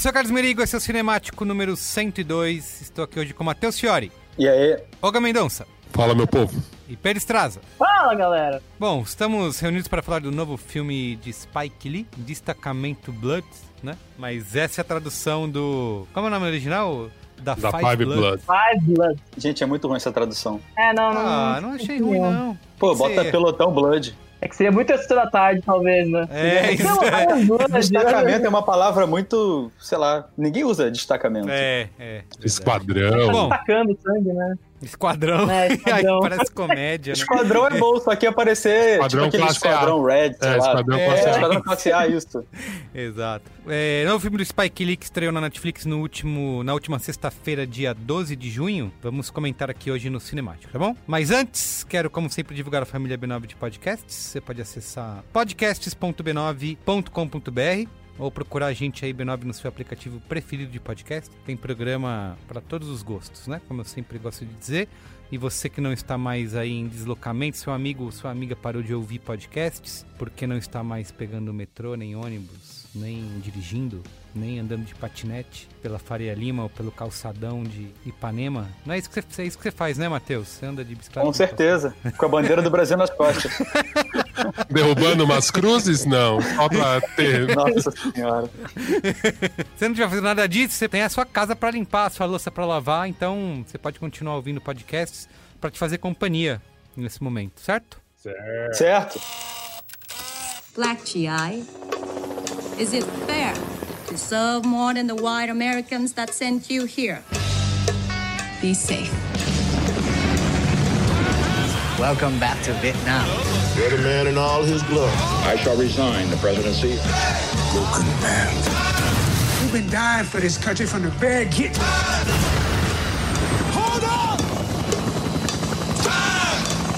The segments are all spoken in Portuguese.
sou o Carlos Merigo, esse é o Cinemático número 102. Estou aqui hoje com Matheus Fiore, E aí? Olga Mendonça Fala, meu povo. e Pedro Estraza. Fala, galera! Bom, estamos reunidos para falar do novo filme de Spike Lee, Destacamento Blood, né? Mas essa é a tradução do... Como é o nome original? Da, Da Five Blood. Five Blood. Gente, é muito ruim essa tradução. É, não, não. Ah, não achei ruim, não. Pô, bota Você- pelotão Blood. É que seria muito sexta da tarde, talvez, né? É, isso é. Deus, Destacamento é uma palavra muito, sei lá, ninguém usa destacamento. É, é. Esquadrão. Bom, Tacando sangue, né? Esquadrão. É, Esquadrão. parece comédia, né? Esquadrão é bom, só que ia aparecer Esquadrão tipo aquele classe A. Esquadrão Red, sei É, lá. Esquadrão é, classe A. Esquadrão classe A, isso. Exato. É, novo filme do Spike Lee que estreou na Netflix no último, na última sexta-feira, dia 12 de junho. Vamos comentar aqui hoje no Cinemático, tá bom? Mas antes, quero, como sempre, divulgar a família B9 de podcasts. Você pode acessar podcasts.b9.com.br ou procurar a gente aí, B9, no seu aplicativo preferido de podcast. Tem programa para todos os gostos, né? Como eu sempre gosto de dizer. E você que não está mais aí em deslocamento, seu amigo ou sua amiga parou de ouvir podcasts, porque não está mais pegando metrô, nem ônibus, nem dirigindo, nem andando de patinete pela Faria Lima ou pelo calçadão de Ipanema. Não é isso que você, é isso que você faz, né, Matheus? Você anda de bicicleta? Com certeza. Com a bandeira do Brasil nas costas. Derrubando umas cruzes? Não. Só pra ter. Nossa senhora. Você não tiver fazendo nada disso, você tem a sua casa pra limpar, a sua louça pra lavar, então você pode continuar ouvindo podcasts pra te fazer companhia nesse momento, certo? Certo? Black GI? Is it fair to serve more than the white Americans that sent you here? Be safe. Welcome back to Vietnam. You're the man in all his glory. I shall resign the presidency. Broken man. We've been dying for this country from the very get. Hold on!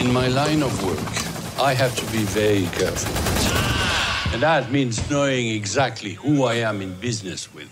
In my line of work, I have to be very careful. And that means knowing exactly who I am in business with.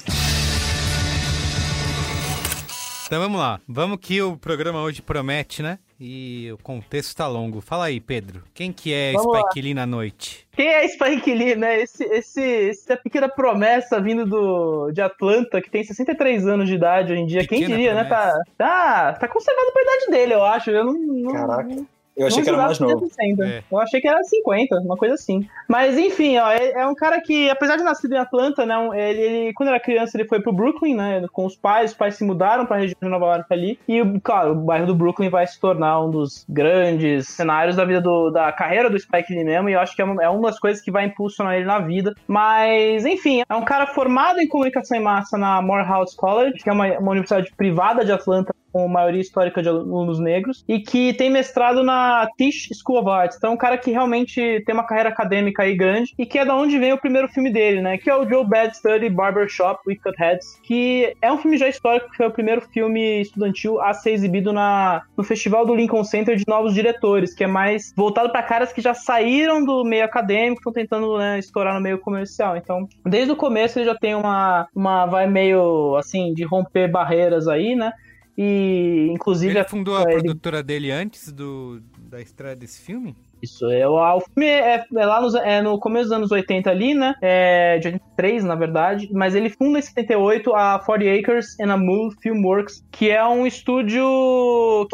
Então vamos lá. Vamos que o programa hoje promete, né? E o contexto tá longo. Fala aí, Pedro. Quem que é Vamos lá. Spike Lee na noite? Quem é Spike Lee, né? Esse, esse, essa pequena promessa vindo do, de Atlanta, que tem 63 anos de idade hoje em dia. Quem Pequena diria, né? Tá, tá, tá conservado pra idade dele, eu acho. Eu não. não Caraca. Eu achei que era mais novo. tinha 60. É. Eu achei que era 50, uma coisa assim. Mas enfim, ó, é, é um cara que, apesar de nascido em Atlanta, né, ele, ele- quando era criança ele foi pro Brooklyn, né, com os pais, os pais se mudaram pra região de Nova York ali, e, claro, o bairro do Brooklyn vai se tornar um dos grandes cenários da vida do, da carreira do Spike Lee mesmo, e eu acho que é uma, é uma das coisas que vai impulsionar ele na vida. Mas, enfim, é um cara formado em comunicação em massa na Morehouse College, que é uma, uma universidade privada de Atlanta, com maioria histórica de alunos negros, e que tem mestrado na Tisch School of Arts. Então, é um cara que realmente tem uma carreira acadêmica aí grande, e que é da onde vem o primeiro filme dele, né? Que é o Joe Bad Study Barbershop with Cut Heads, que é um filme já histórico, que foi o primeiro filme estudantil a ser exibido na, no Festival do Lincoln Center de Novos Diretores, que é mais voltado para caras que já saíram do meio acadêmico, estão tentando né, estourar no meio comercial. Então, desde o começo ele já tem uma, uma vai meio assim de romper barreiras aí, né? E inclusive Ele fundou a é, ele- produtora dele antes do, da estreia desse filme? Isso, é, o, o filme é, é lá nos- é no começo dos anos 80 ali, né? É, de 83, na verdade. Mas ele funda em 78 a 40 Acres and a Mule Filmworks, que é um estúdio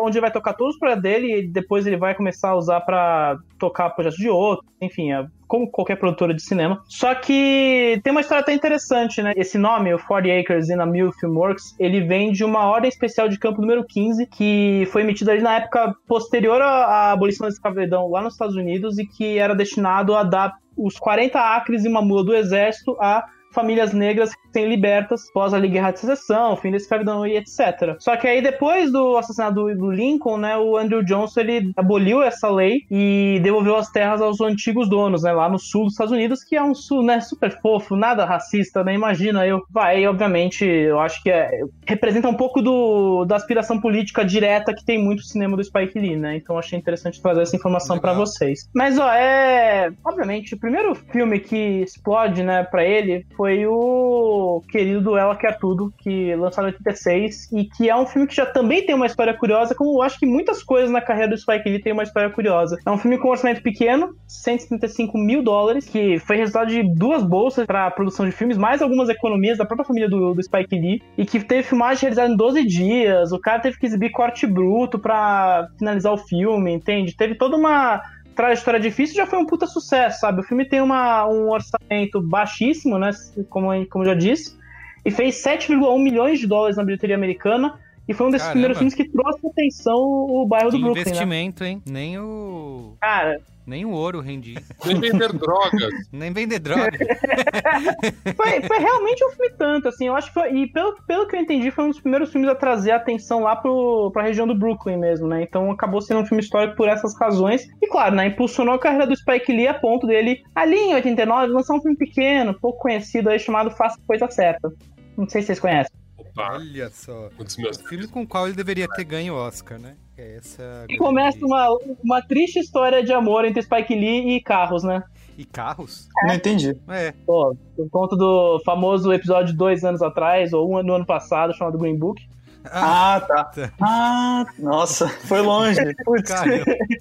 onde ele vai tocar todos os projetos dele e depois ele vai começar a usar pra tocar projetos de outros. Enfim, é como qualquer produtora de cinema. Só que tem uma história até interessante, né? Esse nome, o 40 Acres and a Mule Filmworks, ele vem de uma ordem especial de campo número 15, que foi emitida ali na época posterior à à abolição da escravidão lá nos Estados Unidos e que era destinado a dar os 40 acres e uma mula do exército a famílias negras recém libertas após a Guerra de Secessão, fim da escravidão e etc. Só que aí depois do assassinato do, Lincoln, né, o Andrew Johnson ele aboliu essa lei e devolveu as terras aos antigos donos, né, lá no sul dos Estados Unidos, que é um sul, né, super fofo, nada racista, né, imagina eu. Vai, obviamente, eu acho que é, representa um pouco do, da aspiração política direta que tem muito o cinema do Spike Lee, né, então achei interessante trazer essa informação pra vocês. Mas, ó, é, obviamente, o primeiro filme que explode, né, pra ele foi o querido do Ela Quer Tudo, que lançado em 86, e que é um filme que já também tem uma história curiosa, como eu acho que muitas coisas na carreira do Spike Lee tem uma história curiosa. É um filme com um orçamento pequeno, 135 mil dólares, que foi resultado de duas bolsas para produção de filmes, mais algumas economias da própria família do, do Spike Lee, e que teve filmagem realizada em 12 dias, o cara teve que exibir corte bruto para finalizar o filme, entende? Teve toda uma trajetória difícil já foi um puta sucesso, sabe? O filme tem uma, um orçamento baixíssimo, né? Como, como eu já disse, e fez 7,1 milhões de dólares na bilheteria americana. E foi um desses Caramba. primeiros filmes que trouxe atenção o bairro Que do Brooklyn, né? investimento, hein? Nem o. Cara. Nem o ouro rendia. Nem vender drogas. Nem vender droga. Foi, foi realmente um filme tanto, assim, eu acho que foi, e pelo, pelo que eu entendi, foi um dos primeiros filmes a trazer atenção lá pro, pra região do Brooklyn mesmo, né, então acabou sendo um filme histórico por essas razões, e claro, né, impulsionou a carreira do Spike Lee a ponto dele, ali em 89, lançar um filme pequeno, pouco conhecido aí, chamado Faça a Coisa Certa, não sei se vocês conhecem. Olha só. Um dos meus filme com o qual ele deveria ter ganho o Oscar, né? É essa. E começa uma, uma triste história de amor entre Spike Lee e carros, né? E carros? Não entendi. É. Pô, por conta do famoso episódio de dois anos atrás, ou um ano, no ano passado, chamado Green Book. Ah, tá. Ah, nossa, foi longe.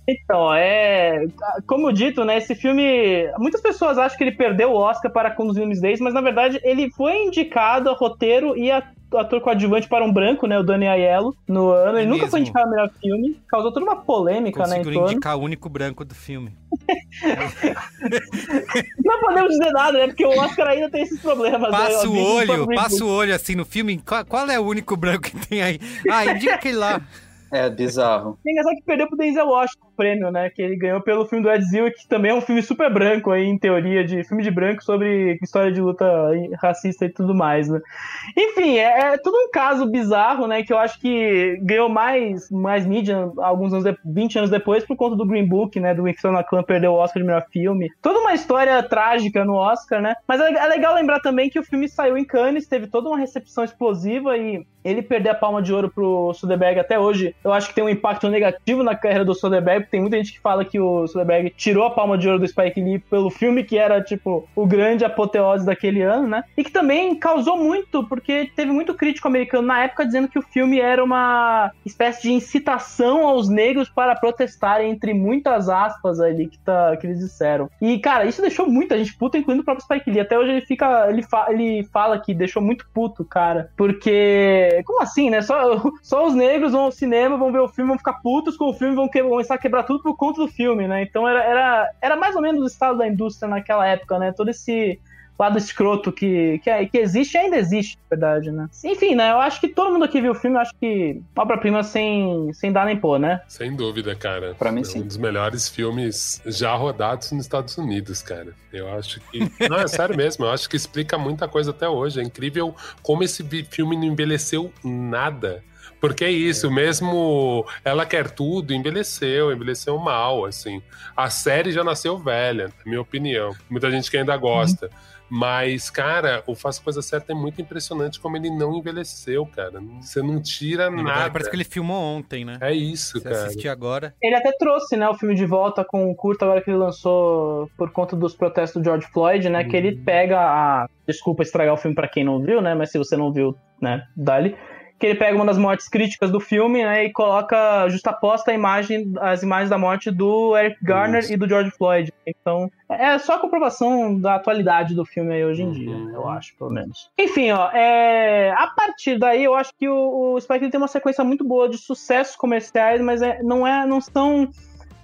Então, é. Como dito, né? Esse filme. Muitas pessoas acham que ele perdeu o Oscar para conduzir Miss Days, mas na verdade ele foi indicado a roteiro e a ator coadjuvante para um branco, né? O Danny Aiello, no ano. Ele É nunca mesmo. foi indicado ao melhor filme. Causou toda uma polêmica, né? Em Conseguiram torno. indicar o único branco do filme. Não podemos dizer nada, né? Porque o Oscar ainda tem esses problemas. Passa né? o olho, passa o olho assim no filme. Qual, qual é o único branco que tem aí? Ah, indica aquele lá. É bizarro. É engraçado que perdeu pro Denzel Washington prêmio, né? Que ele ganhou pelo filme do Ed Zil, que também é um filme super branco aí, em teoria, de filme de branco sobre história de luta racista e tudo mais, né? Enfim, é, é tudo um caso bizarro, né? Que eu acho que ganhou mais, mais mídia alguns anos, de, 20 anos depois por conta do Green Book, né? Do Infernal Clan perdeu o Oscar de melhor filme. Toda uma história trágica no Oscar, né? Mas é, é legal lembrar também que o filme saiu em Cannes, teve toda uma recepção explosiva e ele perder a palma de ouro pro Soderbergh até hoje, eu acho que tem um impacto negativo na carreira do Soderbergh, tem muita gente que fala que o Soderbergh tirou a palma de ouro do Spike Lee pelo filme que era, tipo, o grande apoteose daquele ano, né? E que também causou muito, porque teve muito crítico americano na época dizendo que o filme era uma espécie de incitação aos negros para protestarem, entre muitas aspas ali que, tá, que eles disseram. E, cara, isso deixou muita gente puta, incluindo o próprio Spike Lee. Até hoje ele fica. Ele, fa, ele fala que deixou muito puto, cara. Porque. Como assim, né? Só, só os negros vão ao cinema, vão ver o filme, vão ficar putos com o filme, vão, que, vão começar a quebrar tudo por conta do filme, né? Então era, era, era mais ou menos o estado da indústria naquela época, né? Todo esse lado escroto que, que, é, que existe e ainda existe, na verdade, né? Enfim, né? Eu acho que todo mundo aqui viu o filme, eu acho que obra-prima sem, sem dar nem pôr, né? Sem dúvida, cara. Pra mim, é sim. um dos melhores filmes já rodados nos Estados Unidos, cara. Eu acho que. Não, é sério mesmo. Eu acho que explica muita coisa até hoje. É incrível como esse filme não envelheceu nada. Porque é isso, mesmo Ela Quer Tudo envelheceu, envelheceu mal, assim. A série já nasceu velha, na minha opinião. Muita gente que ainda gosta. Mas, cara, o Faça Coisa Certa é muito impressionante como ele não envelheceu, cara. Você não tira Na verdade, nada. Parece que ele filmou ontem, né? É isso, Se cara. assistir agora. Ele até trouxe, né, o filme de volta com o curto agora que ele lançou por conta dos protestos do George Floyd, né, que ele pega a... Desculpa estragar o filme pra quem não viu, né, mas se você não viu, né, dali. Que ele pega uma das mortes críticas do filme, né, e coloca justaposta a imagem, as imagens da morte do Eric Garner e do George Floyd. Então, é só a comprovação da atualidade do filme aí hoje em dia, eu acho, pelo menos. Enfim, ó, é... a partir daí eu acho que o, o Spike tem uma sequência muito boa de sucessos comerciais, mas é, não, é, não são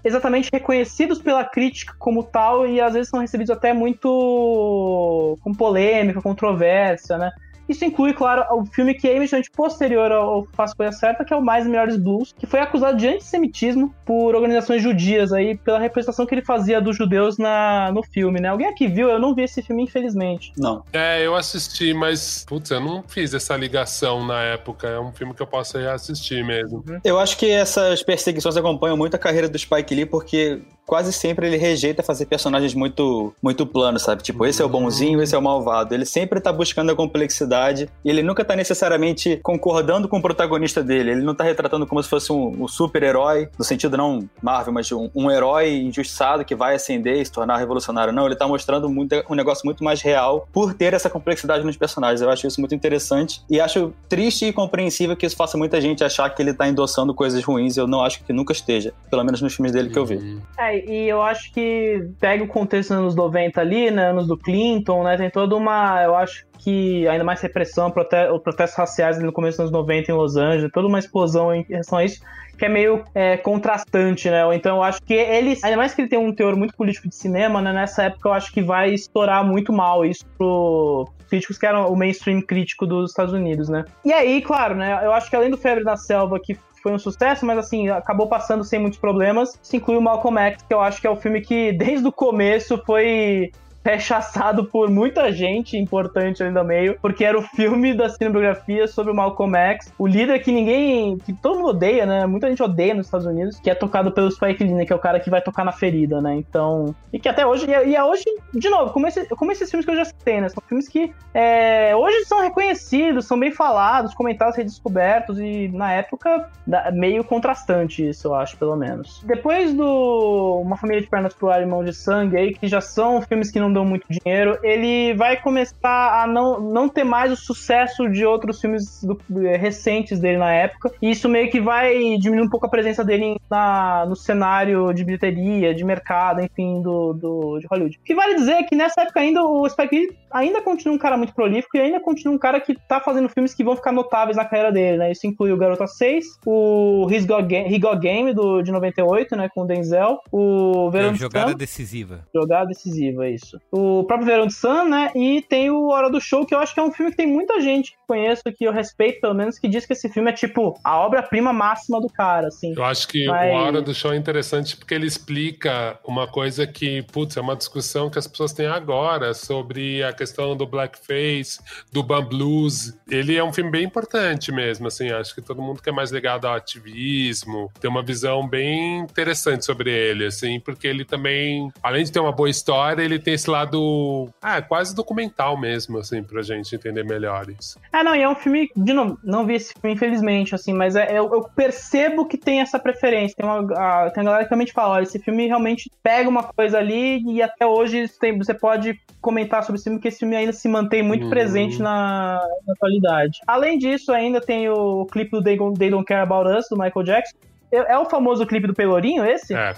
exatamente reconhecidos pela crítica como tal e às vezes são recebidos até muito com polêmica, controvérsia, né? Isso inclui, claro, o filme que é imediatamente posterior ao Faça Coisa Certa, que é o Mais Melhores Blues, que foi acusado de antissemitismo por organizações judias aí, pela representação que ele fazia dos judeus na, no filme, né? Alguém aqui viu? Eu não vi esse filme, infelizmente. Não. É, eu assisti, mas, putz, eu não fiz essa ligação na época. É um filme que eu posso reassistir mesmo. Eu acho que essas perseguições acompanham muito a carreira do Spike Lee, porque quase sempre ele rejeita fazer personagens muito, muito planos, sabe? Tipo, esse é o bonzinho, esse é o malvado. Ele sempre tá buscando a complexidade e ele nunca tá necessariamente concordando com o protagonista dele. Ele não tá retratando como se fosse um, um super-herói, no sentido não Marvel, mas um, um herói injustiçado que vai ascender e se tornar revolucionário. Não, ele tá mostrando muito, um negócio muito mais real por ter essa complexidade nos personagens. Eu acho isso muito interessante e acho triste e compreensível que isso faça muita gente achar que ele tá endossando coisas ruins. Eu não acho que nunca esteja, pelo menos nos filmes dele que eu vi. É, e eu acho que pega o contexto dos anos 90 ali, né, anos do Clinton, né, tem toda uma, eu acho que ainda mais repressão, prote protestos raciais no começo dos anos 90 em Los Angeles, toda uma explosão em relação a isso, que é meio é, contrastante, né? Então eu acho que ele, ainda mais que ele tem um teor muito político de cinema, né? Nessa época eu acho que vai estourar muito mal isso pro críticos que eram o mainstream crítico dos Estados Unidos, né? E aí, claro, né? Eu acho que além do Febre na Selva, que foi um sucesso, mas assim, acabou passando sem muitos problemas. Se inclui o Malcolm X, que eu acho que é o filme que desde o começo foi rechaçado por muita gente importante ali no meio, porque era o filme da cinematografia sobre o Malcolm X, o líder que ninguém, que todo mundo odeia, né? Muita gente odeia nos Estados Unidos, que é tocado pelo Spike Lee, né? que é o cara que vai tocar na ferida, né? Então, e que até hoje, e é, é hoje, de novo, como, esse, como esses filmes que eu já citei, né? São filmes que é, hoje são reconhecidos, são bem falados, comentados, redescobertos, e na época, meio contrastante isso, eu acho, pelo menos. Depois do Uma Família de Pernas pro Ar e Mão de Sangue aí, que já são filmes que não dão muito dinheiro, ele vai começar a não, não ter mais o sucesso de outros filmes do, eh, recentes dele na época. E isso meio que vai diminuir um pouco a presença dele na, no cenário de bilheteria, de mercado, enfim, do, do, de Hollywood. Que vale dizer que nessa época ainda o Spike Lee ainda continua um cara muito prolífico e ainda continua um cara que tá fazendo filmes que vão ficar notáveis na carreira dele, né? Isso inclui o Garota 6, o He's Got Game, He Got Game do, de 98, né? Com o Denzel, o É, Verão de jogada Sun- decisiva. Jogada decisiva, isso. O próprio Verão de Sun, né? E tem o Hora do Show, que eu acho que é um filme que tem muita gente que conheço, que eu respeito, pelo menos, que diz que esse filme é tipo a obra-prima máxima do cara, assim. Eu acho que Mas- o Hora do Show é interessante porque ele explica uma coisa que, putz, é uma discussão que as pessoas têm agora sobre a questão do blackface, do blues. Ele é um filme bem importante mesmo, assim, acho que todo mundo que é mais ligado ao ativismo tem uma visão bem interessante sobre ele, assim, porque ele também, além de ter uma boa história, ele tem esse lado, ah, quase documental mesmo, assim, pra gente entender melhor isso. É, não, e é um filme, de novo, não vi esse filme, infelizmente, assim, mas é- eu, eu percebo que tem essa preferência. Tem uma, a, tem uma galera que realmente fala, olha, esse filme realmente pega uma coisa ali e até hoje tem, você pode comentar sobre esse filme, porque esse filme ainda se mantém muito Uhum. presente na, na atualidade. Além disso, ainda tem o clipe do They Don't, They Don't Care About Us, do Michael Jackson. É, é o famoso clipe do Pelourinho, esse? É,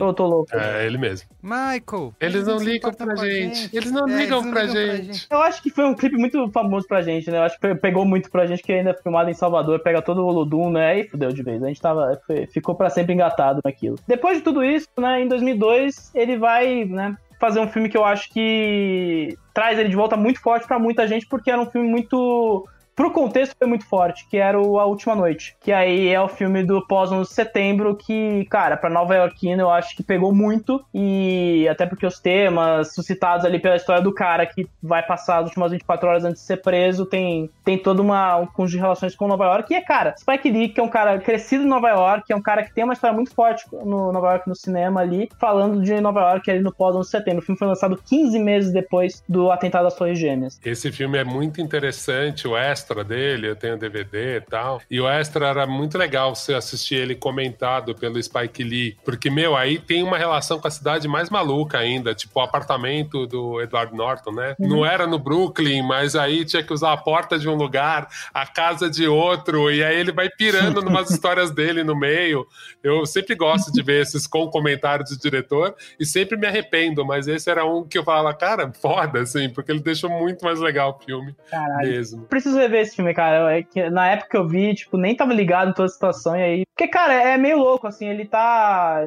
Ou eu tô louco? é ele mesmo. Michael! Eles não ligam pra com a gente. Eles não É, ligam eles não pra ligam gente. Eu acho que foi um clipe muito famoso pra gente, né? Eu acho que pe- pegou muito pra gente, que ainda é filmado em Salvador, pega todo o Olodum, né? Aí fudeu de vez. A gente tava, foi- ficou pra sempre engatado naquilo. Depois de tudo isso, né, em 2002, ele vai, né, fazer um filme que eu acho que traz ele de volta muito forte pra muita gente, porque era um filme muito pro contexto foi muito forte, que era o A Última Noite. Que aí é o filme do pós-11 de setembro, que, cara, pra Nova Yorkina eu acho que pegou muito. E até porque os temas suscitados ali pela história do cara que vai passar as últimas 24 horas antes de ser preso, tem, tem toda uma um conjunto de relações com Nova York. E é, cara, Spike Lee, que é um cara crescido em Nova York, é um cara que tem uma história muito forte no Nova York no cinema ali, falando de Nova York ali no pós-11 de setembro. O filme foi lançado 15 meses depois do atentado às Torres Gêmeas. Esse filme é muito interessante, o extra dele, eu tenho DVD e tal. E o extra era muito legal você assistir ele comentado pelo Spike Lee. Porque, meu, aí tem uma relação com a cidade mais maluca ainda. Tipo, o apartamento do Edward Norton, né? Uhum. Não era no Brooklyn, mas aí tinha que usar a porta de um lugar, a casa de outro. E aí ele vai pirando numas histórias dele no meio. Eu sempre gosto de ver esses com comentários do diretor e sempre me arrependo, mas esse era um que eu falava, cara, foda, assim, porque ele deixou muito mais legal o filme Caralho. mesmo. Preciso rever esse filme, cara. É que na época que eu vi, tipo, nem tava ligado em toda a situação. E aí. Porque, cara, é meio louco, assim. Ele tá.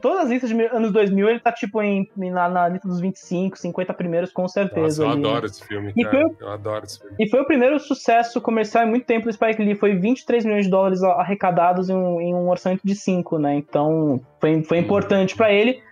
Todas as listas de anos 2000, ele tá, tipo, em, na, na lista dos 25, 50 primeiros, com Nossa, certeza. eu ali, adoro esse filme, E cara. foi Eu adoro esse filme. E foi o primeiro sucesso comercial em muito tempo do Spike Lee. Foi 23 milhões de dólares arrecadados em um, em um orçamento de 5, né? Então foi, foi importante pra ele.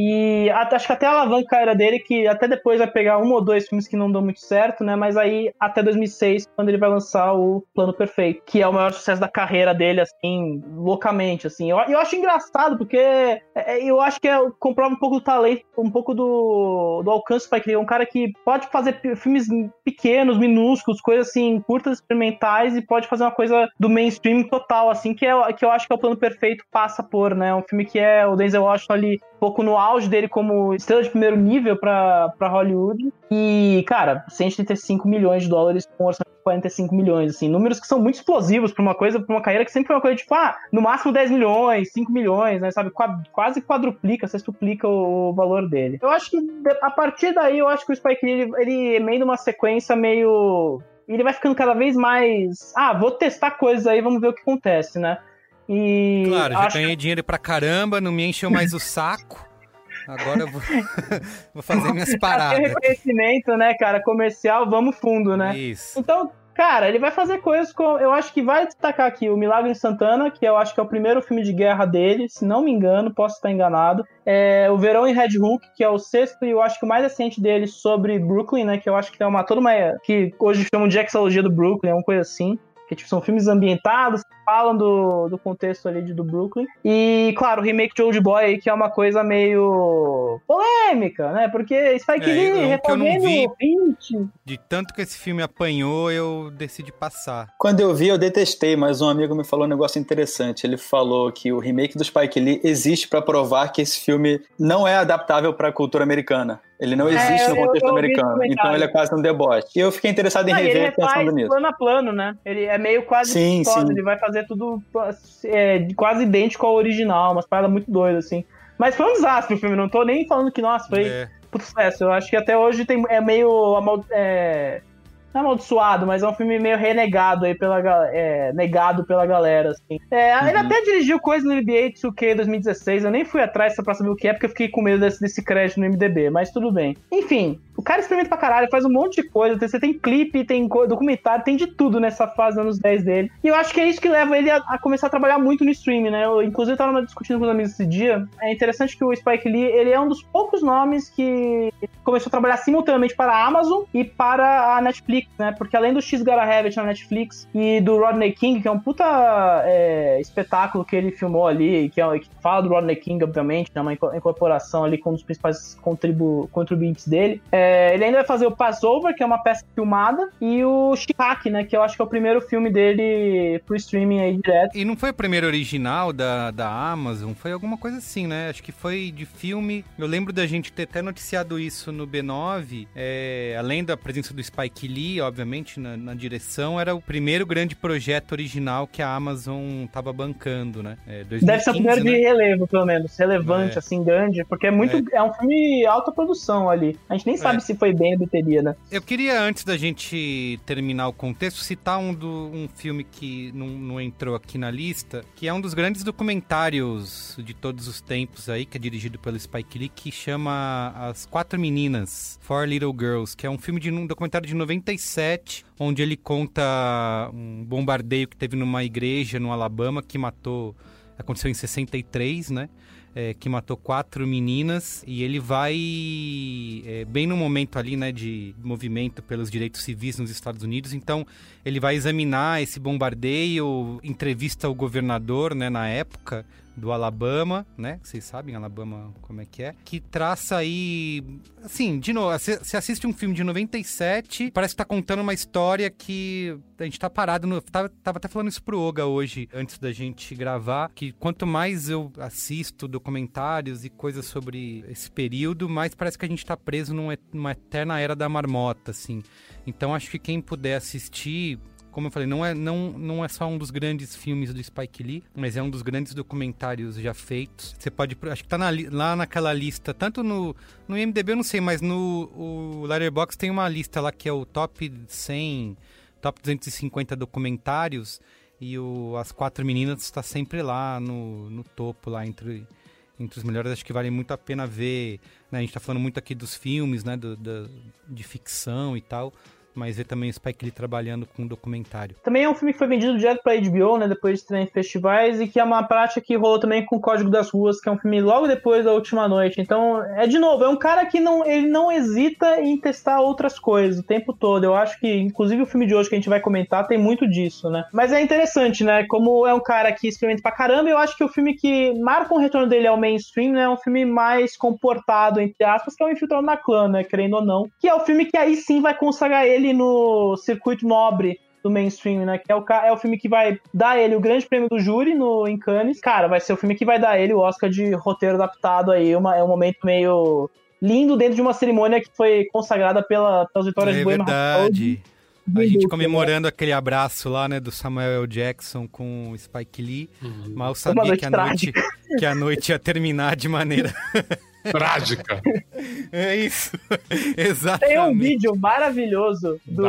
E acho que até a alavanca a carreira dele, que até depois vai pegar um ou dois filmes que não dão muito certo, né? Mas aí até 2006, quando ele vai lançar o Plano Perfeito, que é o maior sucesso da carreira dele, assim, loucamente, assim. Eu, eu acho engraçado, porque é- é- eu acho que é, comprova um pouco do talento, um pouco do, do alcance Spike Lee. É um cara que pode fazer filmes pequenos, minúsculos, coisas assim, curtas, experimentais, e pode fazer uma coisa do mainstream total, assim, que, é, que eu acho que é o Plano Perfeito passa por, né? Um filme que é o Denzel Washington ali, pouco no auge dele como estrela de primeiro nível pra Hollywood. E, cara, 135 milhões de dólares com um orçamento de 45 milhões, assim, números que são muito explosivos pra uma coisa, pra uma carreira que sempre foi uma coisa tipo, ah, no máximo 10 milhões, 5 milhões, né, sabe? Qua- Quase quadruplica, sextuplica o, valor dele. Eu acho que a partir daí, eu acho que o Spike Lee, ele, ele emenda uma sequência meio. Ele vai ficando cada vez mais. Ah, vou testar coisas aí, vamos ver o que acontece, né? E. Claro, já ganhei dinheiro pra caramba, não me encheu mais o saco. Agora eu vou, vou fazer minhas Tem paradas. reconhecimento, né, cara? Comercial, vamos fundo, né? Isso. Então, cara, ele vai fazer coisas com. Eu acho que vai destacar aqui o Milagre em Santana, que eu acho que é o primeiro filme de guerra dele, se não me engano, posso estar enganado. É, o Verão em Red Hook, que é o sexto e eu acho que o mais recente dele sobre Brooklyn, né? Que eu acho que é uma toda uma. que hoje chamam de exologia do Brooklyn, é uma coisa assim. Que tipo, são filmes ambientados, que falam do, do contexto ali de, do Brooklyn. E, claro, o remake de Old Boy, que é uma coisa meio polêmica, né? Porque Spike É, Lee, não recorrendo vi. 20, De tanto que esse filme apanhou, eu decidi passar. Quando eu vi, eu detestei, mas um amigo me falou um negócio interessante. Ele falou que o remake do Spike Lee existe pra provar que esse filme não é adaptável pra cultura americana. Ele não É, existe no eu- contexto americano. Então ele é quase um deboche. E eu fiquei interessado em Não, e rever ele pensando faz nisso. plano a plano, né? Ele é meio quase Sim, foda, sim. ele vai fazer tudo é, quase idêntico ao original, umas paradas muito doidas, assim. Mas foi um desastre o filme, não tô nem falando que, nossa, foi É. sucesso. Eu acho que até hoje tem, é meio é, não é amaldiçoado, mas é um filme meio renegado aí pela é, negado pela galera, assim. É, Ele até dirigiu coisa no NBA 2K 2016, eu nem fui atrás pra saber o que é, porque eu fiquei com medo desse, desse crédito no MDB, mas tudo bem. Enfim, o cara experimenta pra caralho, faz um monte de coisa, você tem clipe, tem documentário, tem de tudo nessa fase anos 10 dele. E eu acho que é isso que leva ele a, a começar a trabalhar muito no streaming, né? Eu, inclusive, eu tava discutindo com os amigos esse dia. É interessante que o Spike Lee, ele é um dos poucos nomes que começou a trabalhar simultaneamente para a Amazon e para a Netflix Netflix, né? Porque além do X Gotta Have It na Netflix e do Rodney King, que é um puta é, espetáculo que ele filmou ali, que, é, que fala do Rodney King, obviamente, né? Uma incorporação ali com um dos principais contribu contribuintes dele. É, ele ainda vai fazer o Passover, que é uma peça filmada, e o Shihak, né? Que eu acho que é o primeiro filme dele pro streaming aí direto. E não foi o primeiro original da, da Amazon? Foi alguma coisa assim, né? Acho que foi de filme. Eu lembro da gente ter até noticiado isso no B9. É, além da presença do Spike Lee, obviamente, na, na, direção, era o primeiro grande projeto original que a Amazon tava bancando, né? É, 2015, Deve ser o primeiro né? de relevo, pelo menos. Relevante, é. assim, grande. Porque é muito. É. é. um filme alta produção ali. A gente nem sabe é. se foi bem a bilheteria, né? Eu queria, antes da gente terminar o contexto, citar um, do, um filme que não, não entrou aqui na lista, que é um dos grandes documentários de todos os tempos aí, que é dirigido pelo Spike Lee, que chama As Quatro Meninas, Four Little Girls, que é um filme de um documentário de 97, onde ele conta um bombardeio que teve numa igreja no Alabama que matou aconteceu em 63, né? é, que matou quatro meninas e ele vai é, bem no momento ali, né, de movimento pelos direitos civis nos Estados Unidos. Então ele vai examinar esse bombardeio, entrevista o governador, né, na época do Alabama, né? Vocês sabem Alabama como é que é. Que traça aí. Assim, de novo, você assiste um filme de 97, parece que tá contando uma história que a gente tá parado. No, tava, tava até falando isso pro Oga hoje, antes da gente gravar, que quanto mais eu assisto documentários e coisas sobre esse período, mais parece que a gente tá preso numa eterna era da marmota, assim. Então acho que quem puder assistir como eu falei, não é, não, não é só um dos grandes filmes do Spike Lee, mas é um dos grandes documentários já feitos. Você pode, acho que tá na, lá naquela lista, tanto no, no IMDB eu não sei, mas no Letterboxd tem uma lista lá que é o top 100, top 250 documentários e o As Quatro Meninas está sempre lá no, no topo, lá entre entre os melhores, acho que vale muito a pena ver. Né? A gente está falando muito aqui dos filmes, né? Do, do, de ficção e tal mas ver também o Spike Lee trabalhando com documentário. Também é um filme que foi vendido direto pra HBO, né, depois de estrear em festivais, e que é uma prática que rolou também com o Código das Ruas, que é um filme logo depois da Última Noite. Então, é de novo, é um cara que não, ele não hesita em testar outras coisas o tempo todo. Eu acho que, inclusive, o filme de hoje que a gente vai comentar tem muito disso, né? Mas é interessante, né, como é um cara que experimenta pra caramba, eu acho que o filme que marca o retorno dele ao mainstream, né, é um filme mais comportado, entre aspas, que é o Infiltrado na Clã, né, querendo ou não, que é o filme que aí sim vai consagrar ele ele no circuito nobre do mainstream, né? Que é o, é o filme que vai dar ele o grande prêmio do júri no, em Cannes. Cara, vai ser o filme que vai dar ele o Oscar de roteiro adaptado aí. Uma, é um momento meio lindo dentro de uma cerimônia que foi consagrada pela, pelas vitórias é de Bohemian verdade. A gente comemorando aquele abraço lá, né, do Samuel L. Jackson com o Spike Lee. Uhum. Mal sabia que a, noite, que a noite ia terminar de maneira Trágica. É isso. Exatamente. Tem um vídeo maravilhoso do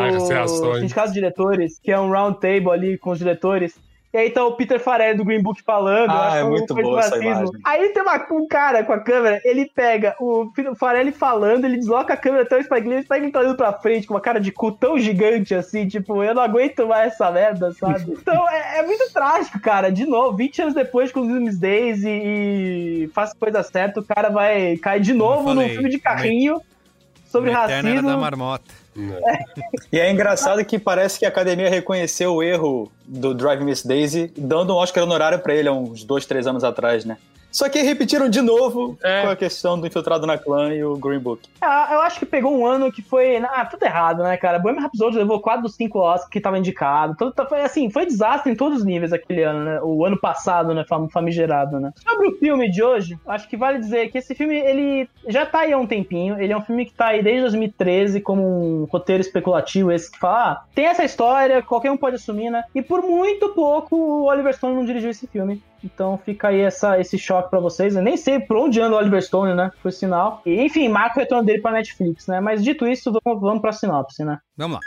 Sindicato de Diretores, que é um round table ali com os diretores, e aí tá o Peter Farrelly do Green Book falando. Ah, é muito bom essa imagem. Aí tem uma, um cara com a câmera, ele pega o Farrelly falando, ele desloca a câmera até o Spike Lee, o Spike Lee tá olhando pra frente com uma cara de cu tão gigante assim, tipo, eu não aguento mais essa merda, sabe? Então é, é muito trágico, cara. De novo, 20 anos depois com os Days e, e faz coisa certa, o cara vai cair de novo num filme de carrinho sobre racismo. da marmota. E é engraçado que parece que a academia reconheceu o erro do Drive Miss Daisy, dando um Oscar honorário para ele há uns dois, três anos atrás, né? Só que repetiram de novo é. com a questão do Infiltrado na Clã e o Green Book. Ah, eu acho que pegou um ano que foi. Ah, tudo errado, né, cara? Bohemian Rhapsody levou 4 dos 5 Oscars que tava indicado. Tudo, tá, foi assim, foi desastre em todos os níveis aquele ano, né? O ano passado, né? Famigerado, né? Sobre o filme de hoje, acho que vale dizer que esse filme, ele já tá aí há um tempinho. Ele é um filme que tá aí desde 2013 como um roteiro especulativo, esse que fala, ah, tem essa história, qualquer um pode assumir, né? E por muito pouco o Oliver Stone não dirigiu esse filme. Então fica aí essa, esse choque para vocês. Eu nem sei por onde anda o Oliver Stone, né? Por sinal. E, enfim, marca o retorno dele pra Netflix, né? Mas dito isso, vamos, vamos pra sinopse, né? Vamos lá.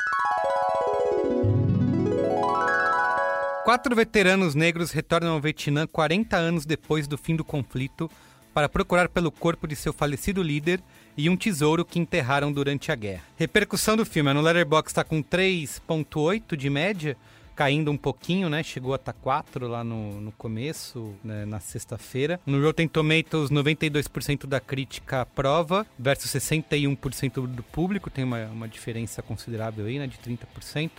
Quatro veteranos negros retornam ao Vietnã 40 anos depois do fim do conflito para procurar pelo corpo de seu falecido líder e um tesouro que enterraram durante a guerra. Repercussão do filme, no Letterboxd está com 3.8 de média, caindo um pouquinho, né? Chegou a estar 4 lá no, no começo, né? na sexta-feira. No Rotten Tomatoes, 92% da crítica aprova versus 61% do público. Tem uma, uma diferença considerável aí, né? De 30%.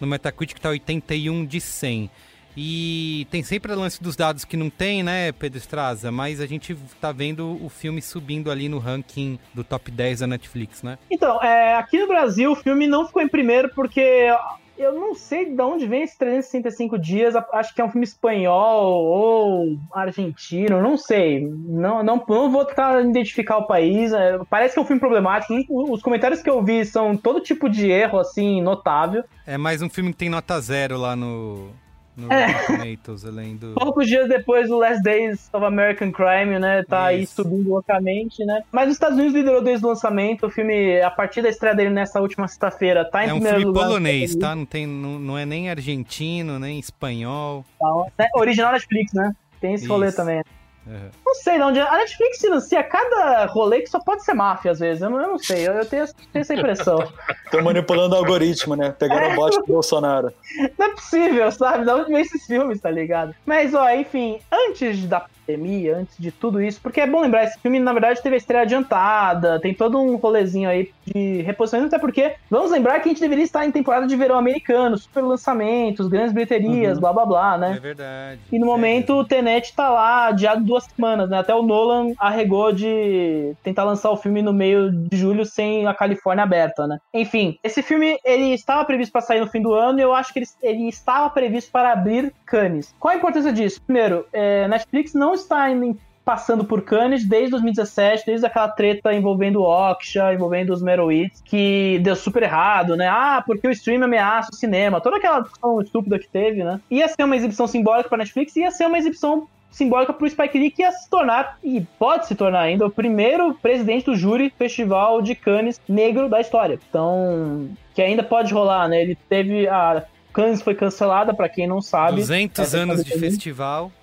No Metacritic tá 81 de 100. E tem sempre o lance dos dados que não tem, né, Pedro Estraza? Mas a gente tá vendo o filme subindo ali no ranking do top 10 da Netflix, né? Então, é, aqui no Brasil o filme não ficou em primeiro porque eu não sei de onde vem esses 365 dias. Acho que é um filme espanhol ou argentino, não sei. Não, não, não vou tentar identificar o país. É, parece que é um filme problemático. Os comentários que eu vi são todo tipo de erro, assim, notável. É mais um filme que tem nota zero lá no, no É. Tomatoes, além do... Poucos dias depois do Last Days of American Crime, né? Tá aí Isso. subindo loucamente, né? Mas os Estados Unidos liderou desde o lançamento. O filme, a partir da estreia dele nessa última sexta-feira, tá em É um primeiro filme lugar. nos polonês, tá? Não, tem, não, não é nem argentino, nem espanhol. Unidos, tá? É, Original Netflix, né? Tem esse rolê Isso. também. Uhum. Não sei de onde. A Netflix financia cada rolê que só pode ser máfia, às vezes. Eu não, eu não sei. Eu, eu tenho, essa- tenho essa impressão. Tô manipulando o algoritmo, né? Pegaram o bot do Bolsonaro. Não é possível, sabe? Da onde vem esses filmes, tá ligado? Mas, ó, enfim, antes da pandemia, antes de tudo isso, porque é bom lembrar, esse filme, na verdade, teve a estreia adiantada, tem todo um rolezinho aí de reposicionamento, até porque, vamos lembrar que a gente deveria estar em temporada de verão americano, super lançamentos, grandes bilheterias, Uhum. blá blá blá, né? É verdade. E no momento o Tenet tá lá adiado duas semanas, né? Até o Nolan arregou de tentar lançar o filme no meio de julho sem a Califórnia aberta, né? Enfim, esse filme ele estava previsto para sair no fim do ano e eu acho que ele, ele estava previsto para abrir Cannes. Qual a importância disso? Primeiro, é, Netflix não está em- passando por Cannes desde 2017, desde aquela treta envolvendo o Oksha, envolvendo os Meroids, que deu super errado, né? Ah, porque o stream ameaça o cinema. Toda aquela discussão estúpida que teve, né? Ia ser uma exibição simbólica para Netflix, ia ser uma exibição simbólica pro Spike Lee, que ia se tornar, e pode se tornar ainda, o primeiro presidente do júri Festival de Cannes negro da história. Então, que ainda pode rolar, né? Ele teve a... Cannes foi cancelada, para quem não sabe. 200 Essa anos de festival. O.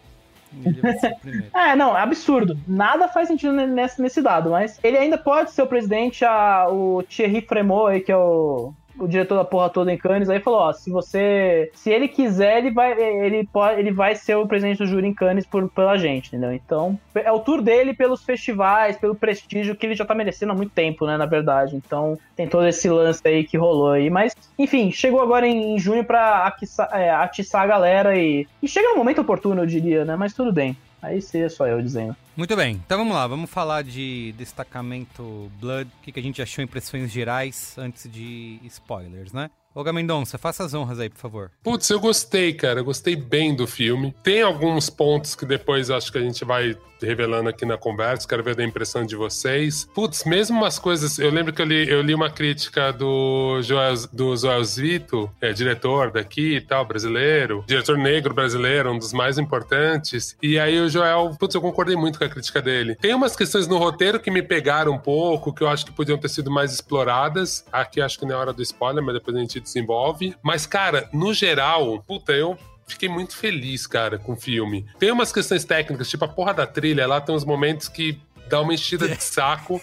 É, não, é absurdo. Nada faz sentido nesse, nesse dado, mas ele ainda pode ser o presidente, a, o Thierry Fremont, aí, que é o, o diretor da porra toda em Cannes, aí falou, ó, se você, se ele quiser, ele vai, ele pode, ele vai ser o presidente do júri em Cannes por, pela gente, entendeu? Então, é o tour dele pelos festivais, pelo prestígio que ele já tá merecendo há muito tempo, né, na verdade. Então, tem todo esse lance aí que rolou aí, mas, enfim, chegou agora em, em junho pra atiçar, é, atiçar a galera e, e chega no momento oportuno, eu diria, né, mas tudo bem. Aí seria só eu dizendo. Muito bem, então vamos lá, vamos falar de destacamento Blood, o que, que a gente achou impressões gerais antes de spoilers, né? Olga Mendonça, faça as honras aí, por favor. Putz, eu gostei, cara. Eu gostei bem do filme. Tem alguns pontos que depois acho que a gente vai revelando aqui na conversa. Quero ver da impressão de vocês. Putz, mesmo umas coisas. Eu lembro que eu li, eu li uma crítica do Joel, do Joel Zito, é, diretor daqui e tal, brasileiro. Diretor negro brasileiro, um dos mais importantes. E aí o Joel, putz, eu concordei muito com a crítica dele. Tem umas questões no roteiro que me pegaram um pouco, que eu acho que podiam ter sido mais exploradas. Aqui acho que não é hora do spoiler, mas depois a gente desenvolve. Mas, cara, no geral, puta, eu fiquei muito feliz, cara, com o filme. Tem umas questões técnicas, tipo a porra da trilha, lá tem uns momentos que dá uma enchida de saco.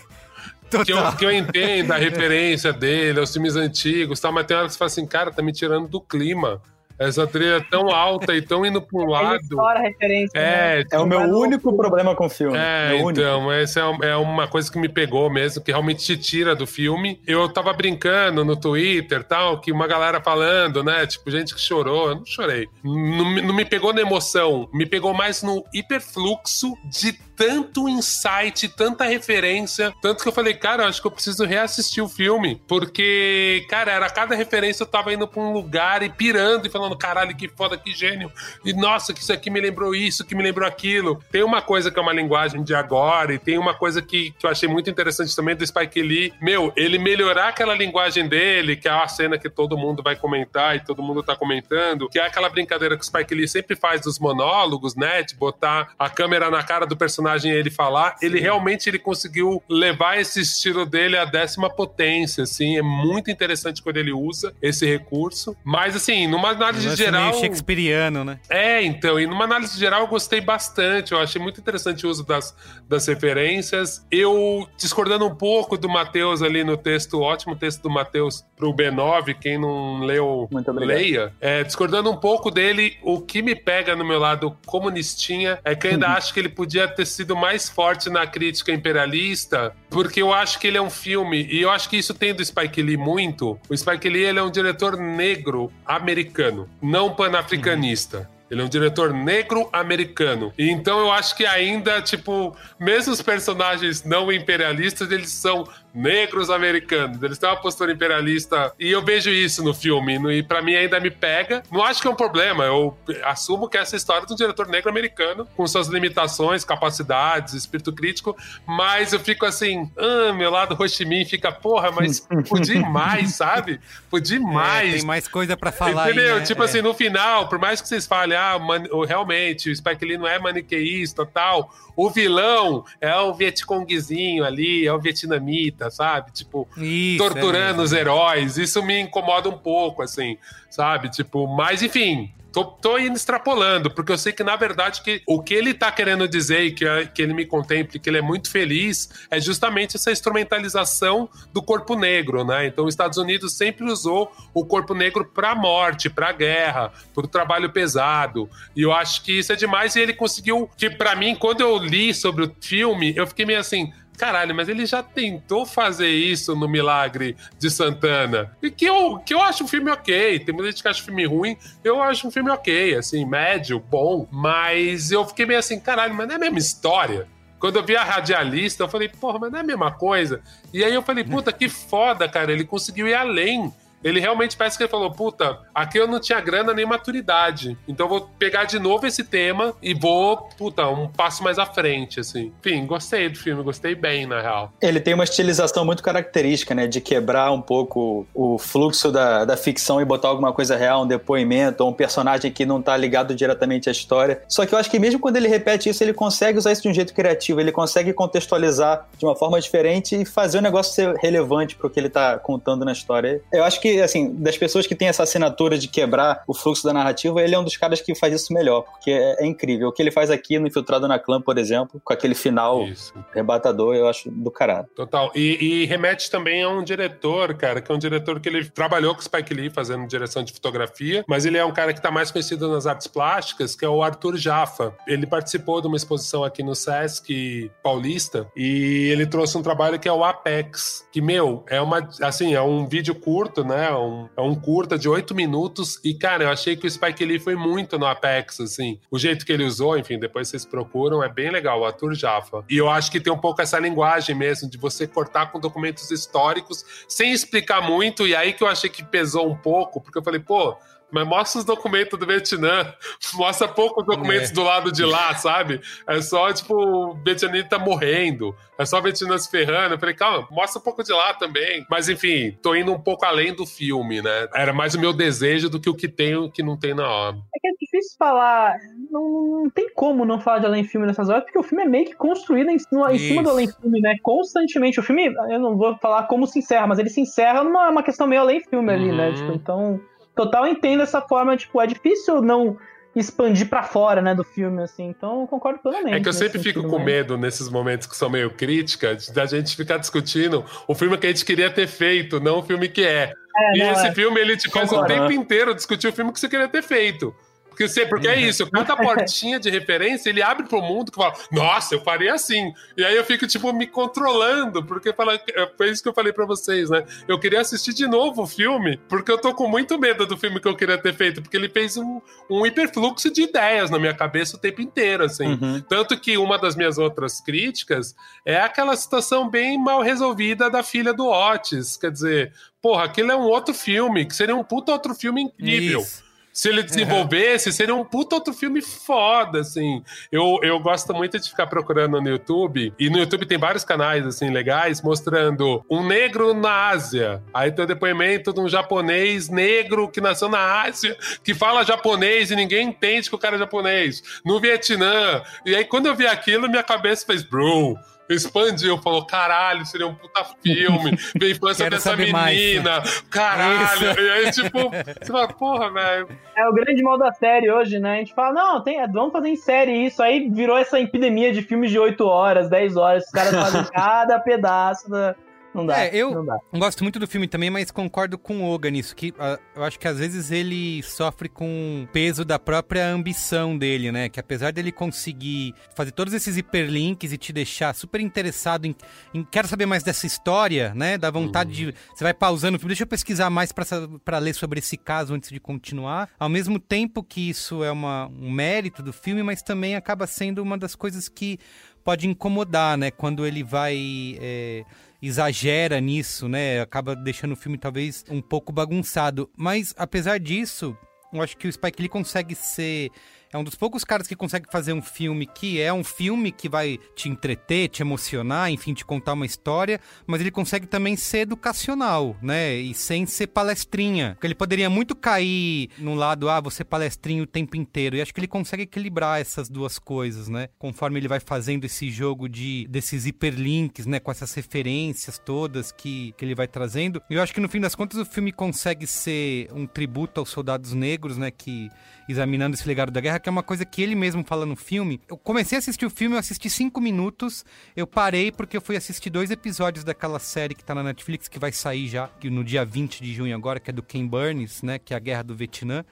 Que eu, que eu entendo a referência dele aos filmes antigos, tal, mas tem horas que você fala assim, cara, tá me tirando do clima. Essa trilha é tão alta e tão indo pra um lado. a referência. É, né? É o meu único problema com o filme. é, Meu único. então, essa é é uma coisa que me pegou mesmo, que realmente te tira do filme. Eu tava brincando no Twitter tal, que uma galera falando, né? Tipo, gente que chorou. Eu não chorei. Não, me- não me pegou na emoção, me pegou mais no hiperfluxo de tanto insight, tanta referência. Tanto que eu falei, cara, acho que eu preciso reassistir o filme. Porque, cara, era cada referência eu tava indo pra um lugar e pirando e falando, caralho, que foda, que gênio. E nossa, que isso aqui me lembrou isso, que me lembrou aquilo. Tem uma coisa que é uma linguagem de agora, e tem uma coisa que, que eu achei muito interessante também do Spike Lee. Meu, ele melhorar aquela linguagem dele, que é a cena que todo mundo vai comentar e todo mundo tá comentando, que é aquela brincadeira que o Spike Lee sempre faz dos monólogos, né? De botar a câmera na cara do personagem personagem ele falar, ele realmente ele conseguiu levar esse estilo dele à décima potência, assim, é muito interessante quando ele usa esse recurso, mas assim, numa análise Lance geral... meio shakespeariano, né? É, então, e numa análise geral eu gostei bastante, eu achei muito interessante o uso das, das referências, eu discordando um pouco do Matheus ali no texto, ótimo texto do Matheus pro B9, quem não leu, leia, é, discordando um pouco dele, o que me pega no meu lado comunistinha é que eu ainda acho que ele podia ter sido mais forte na crítica imperialista, porque eu acho que ele é um filme, e eu acho que isso tem do Spike Lee muito. O Spike Lee ele é um diretor negro americano, não panafricanista. Ele é um diretor negro americano. E então eu acho que ainda, tipo, mesmo os personagens não imperialistas, eles são negros americanos. Eles têm uma postura imperialista. E eu vejo isso no filme. E para mim ainda me pega. Não acho que é um problema. Eu assumo que essa história é de um diretor negro americano, com suas limitações, capacidades, espírito crítico. Mas eu fico assim, ah, meu lado Ho Chi Minh fica, porra, mas podia mais, sabe? Podia ir mais. É, tem mais coisa pra falar Entendeu? aí, né? Tipo É. assim, no final, por mais que vocês falem, ah, o- realmente, o Spike Lee não é maniqueísta tal, o vilão é um Vietcongzinho ali, é um vietnamita, sabe? Tipo, Isso, torturando é os heróis. Isso me incomoda um pouco, assim, sabe? Tipo, mas enfim. Tô, tô indo extrapolando, porque eu sei que, na verdade, que o que ele tá querendo dizer e que, que ele me contemple, que ele é muito feliz, é justamente essa instrumentalização do corpo negro, né? Então, os Estados Unidos sempre usou o corpo negro pra morte, pra guerra, pro trabalho pesado. E eu acho que isso é demais. E ele conseguiu, que pra mim, quando eu li sobre o filme, eu fiquei meio assim. Caralho, mas ele já tentou fazer isso no Milagre de Santana. E que eu, que eu acho um filme ok. Tem muita gente que acha filme ruim. Eu acho um filme ok, assim, médio, bom. Mas eu fiquei meio assim, caralho, mas não é a mesma história. Quando eu vi a radialista, eu falei, porra, mas não é a mesma coisa. E aí eu falei, puta, que foda, cara. Ele conseguiu ir além. Ele realmente parece que ele falou: puta, aqui eu não tinha grana nem maturidade. Então vou pegar de novo esse tema e vou, puta, um passo mais à frente, assim. Enfim, gostei do filme, gostei bem, na real. Ele tem uma estilização muito característica, né? De quebrar um pouco o fluxo da, da ficção e botar alguma coisa real, um depoimento, ou um personagem que não tá ligado diretamente à história. Só que eu acho que mesmo quando ele repete isso, ele consegue usar isso de um jeito criativo, ele consegue contextualizar de uma forma diferente e fazer o negócio ser relevante pro que ele tá contando na história. Eu acho que, assim, das pessoas que tem essa assinatura de quebrar o fluxo da narrativa, ele é um dos caras que faz isso melhor, porque é, é incrível. O que ele faz aqui no Infiltrado na Clã, por exemplo, com aquele final arrebatador, eu acho do caralho. Total. E, e remete também a um diretor, cara, que é um diretor que ele trabalhou com o Spike Lee fazendo direção de fotografia, mas ele é um cara que tá mais conhecido nas artes plásticas, que é o Arthur Jaffa. Ele participou de uma exposição aqui no Sesc Paulista e ele trouxe um trabalho que é o Apex, que, meu, é uma, assim, é um vídeo curto, né? Um, é um curta de oito minutos e, cara, eu achei que o Spike Lee foi muito no Apex, assim. O jeito que ele usou, enfim, depois vocês procuram, é bem legal, o Arthur Jaffa. E eu acho que tem um pouco essa linguagem mesmo, de você cortar com documentos históricos, sem explicar muito, e aí que eu achei que pesou um pouco, porque eu falei, pô, mas mostra os documentos do Vietnã, mostra poucos documentos É. do lado de lá, sabe? É só, tipo, o vietnamita morrendo, é só o Vietnã se ferrando. Eu falei, calma, mostra um pouco de lá também. Mas enfim, tô indo um pouco além do filme, né? Era mais o meu desejo do que o que tem e o que não tem na obra. É que é difícil falar. Não, não tem como não falar de Além Filme nessas horas, porque o filme é meio que construído em cima, em cima do. Além Filme, né? Constantemente. O filme, eu não vou falar como se encerra, mas ele se encerra numa uma questão meio Além Filme ali, né? Uhum. Tipo, então, total entendo essa forma. Tipo, é difícil não expandir pra fora, né, do filme, assim. Então, eu concordo plenamente. É que eu sempre fico com mas- medo nesses momentos que são meio crítica, da gente ficar discutindo o filme que a gente queria ter feito, não o filme que é. É, e não, esse é. filme, ele te faz o tempo inteiro discutir o filme que você queria ter feito. Porque, você, porque é isso, cada portinha de referência, ele abre pro mundo que fala, nossa, eu faria assim. E aí eu fico, tipo, me controlando, porque fala, foi isso que eu falei pra vocês, né? Eu queria assistir de novo o filme, porque eu tô com muito medo do filme que eu queria ter feito, porque ele fez um, um hiperfluxo de ideias na minha cabeça o tempo inteiro, assim. Uhum. Tanto que uma das minhas outras críticas é aquela situação bem mal resolvida da filha do Otis. Quer dizer, porra, aquilo é um outro filme, que seria um puta outro filme incrível. Isso. Se ele desenvolvesse, seria um puta outro filme foda, assim. Eu, eu gosto muito de ficar procurando no YouTube, e no YouTube tem vários canais, assim, legais, mostrando um negro na Ásia. Aí tem o depoimento de um japonês negro que nasceu na Ásia, que fala japonês e ninguém entende que o cara é japonês. No Vietnã. E aí, quando eu vi aquilo, minha cabeça fez, bro expandiu, falou: caralho, seria um puta filme, ver a infância dessa menina, mais. caralho. Isso. E aí, tipo, você fala, porra, velho. É o grande mal da série hoje, né? A gente fala, não, tem, vamos fazer em série isso. Aí virou essa epidemia de filmes de 8 horas, 10 horas, os caras fazem cada pedaço da. Não dá. É, eu não dá. gosto muito do filme também, mas concordo com o Oga nisso, que uh, eu acho que às vezes ele sofre com o peso da própria ambição dele, né? Que apesar dele conseguir fazer todos esses hiperlinks e te deixar super interessado em, em quero saber mais dessa história, né? Dá vontade uhum. de. Você vai pausando o filme, deixa eu pesquisar mais para ler sobre esse caso antes de continuar. Ao mesmo tempo que isso é uma, um mérito do filme, mas também acaba sendo uma das coisas que pode incomodar, né? Quando ele vai. É exagera nisso, né? Acaba deixando o filme talvez um pouco bagunçado. Mas apesar disso, eu acho que o Spike Lee consegue ser é um dos poucos caras que consegue fazer um filme que é um filme que vai te entreter, te emocionar, enfim, te contar uma história, mas ele consegue também ser educacional, né? E sem ser palestrinha. Porque ele poderia muito cair num lado, ah, você palestrinha o tempo inteiro. E acho que ele consegue equilibrar essas duas coisas, né? Conforme ele vai fazendo esse jogo de desses hiperlinks, né? Com essas referências todas que, que ele vai trazendo. E eu acho que no fim das contas o filme consegue ser um tributo aos soldados negros, né? Que examinando esse legado da guerra, que é uma coisa que ele mesmo fala no filme. Eu comecei a assistir o filme, eu assisti cinco minutos, eu parei porque eu fui assistir dois episódios daquela série que tá na Netflix, que vai sair já no dia 20 de junho agora, que é do Ken Burns, né? Que é a Guerra do Vietnã.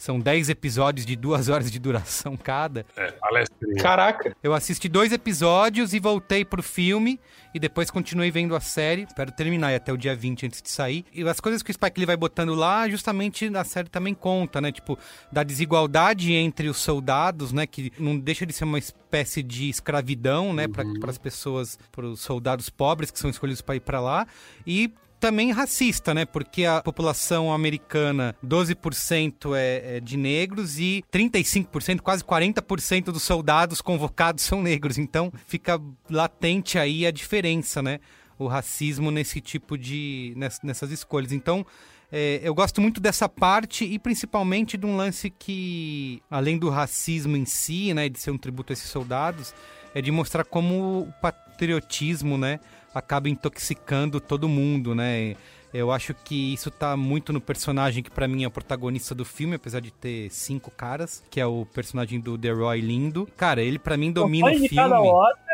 São 10 episódios de duas horas de duração cada. É, palestrinha. Caraca! Eu assisti dois episódios e voltei pro filme. E depois continuei vendo a série. Espero terminar até o dia 20 antes de sair. E as coisas que o Spike Lee vai botando lá, justamente a série também conta, né? Tipo, da desigualdade entre os soldados, né? Que não deixa de ser uma espécie de escravidão, né? Uhum. Para as pessoas, para os soldados pobres que são escolhidos para ir para lá. E também racista, né? Porque a população americana, 12% é, é de negros e 35%, quase 40% dos soldados convocados são negros. Então fica latente aí a diferença, né? O racismo nesse tipo de. nessas escolhas. Então. É, eu gosto muito dessa parte e principalmente de um lance que, além do racismo em si, né, de ser um tributo a esses soldados, é de mostrar como o patriotismo, né, acaba intoxicando todo mundo, né? Eu acho que isso tá muito no personagem que para mim é o protagonista do filme, apesar de ter cinco caras, que é o personagem do The Roy Lindo. Cara, ele para mim domina o filme.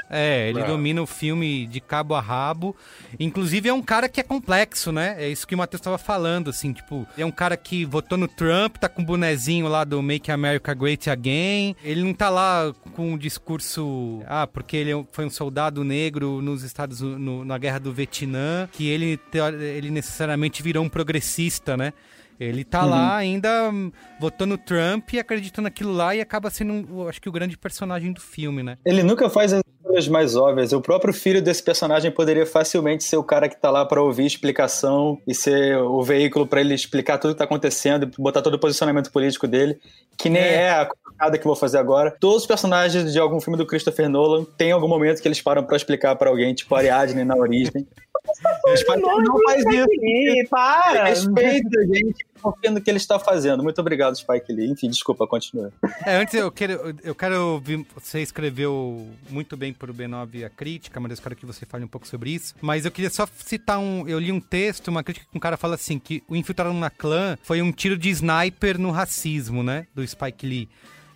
É, ele é. domina o filme de cabo a rabo. Inclusive é um cara que é complexo, né? É isso que o Matheus tava falando, assim, tipo, é um cara que votou no Trump, tá com o bonezinho lá do Make America Great Again. Ele não tá lá com um discurso, ah, porque ele foi um soldado negro nos Estados no, na guerra do Vietnã, que ele ele necessariamente virou um progressista, né? Ele tá uhum. lá ainda votando Trump e acreditando naquilo lá e acaba sendo, acho que, o grande personagem do filme, né? Ele nunca faz as coisas mais óbvias. O próprio filho desse personagem poderia facilmente ser o cara que tá lá para ouvir explicação e ser o veículo para ele explicar tudo que tá acontecendo e botar todo o posicionamento político dele, que nem é, é a colocada que eu vou fazer agora. Todos os personagens de algum filme do Christopher Nolan tem algum momento que eles param para explicar para alguém, tipo Ariadne na origem. Spike não faz isso. Para! Respeita, gente, confia no que ele está fazendo. Muito obrigado, Spike Lee. Enfim, desculpa, continua. É, antes eu quero, eu quero ouvir, você escreveu muito bem para o B9 a crítica, mas eu quero que você fale um pouco sobre isso. Mas eu queria só citar um, eu li um texto, uma crítica que um cara fala assim, que o Infiltrado na Clã foi um tiro de sniper no racismo, né, do Spike Lee.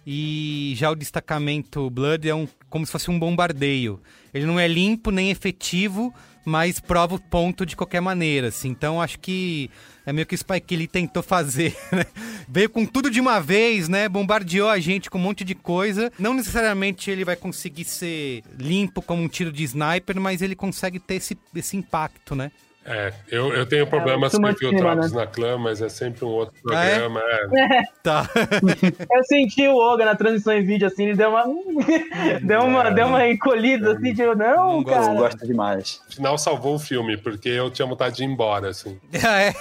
E já o destacamento Blood é um, como se fosse um bombardeio. Ele não é limpo nem efetivo, mas prova o ponto de qualquer maneira, assim. Então acho que é meio que o Spike Lee tentou fazer, né? Veio com tudo de uma vez, né? Bombardeou a gente com um monte de coisa. Não necessariamente ele vai conseguir ser limpo como um tiro de sniper, mas ele consegue ter esse, esse impacto, né? É, eu, eu tenho problemas Too com Cinema, infiltrados né? na clã, mas é sempre um outro Ah, é? programa. é. Tá. Eu senti o Olga na transição em vídeo, assim, ele deu uma. deu, uma deu uma encolhida, assim, tipo, não, Eu cara. gosto demais. No final salvou o filme, porque eu tinha vontade de ir embora, assim. Ah, é.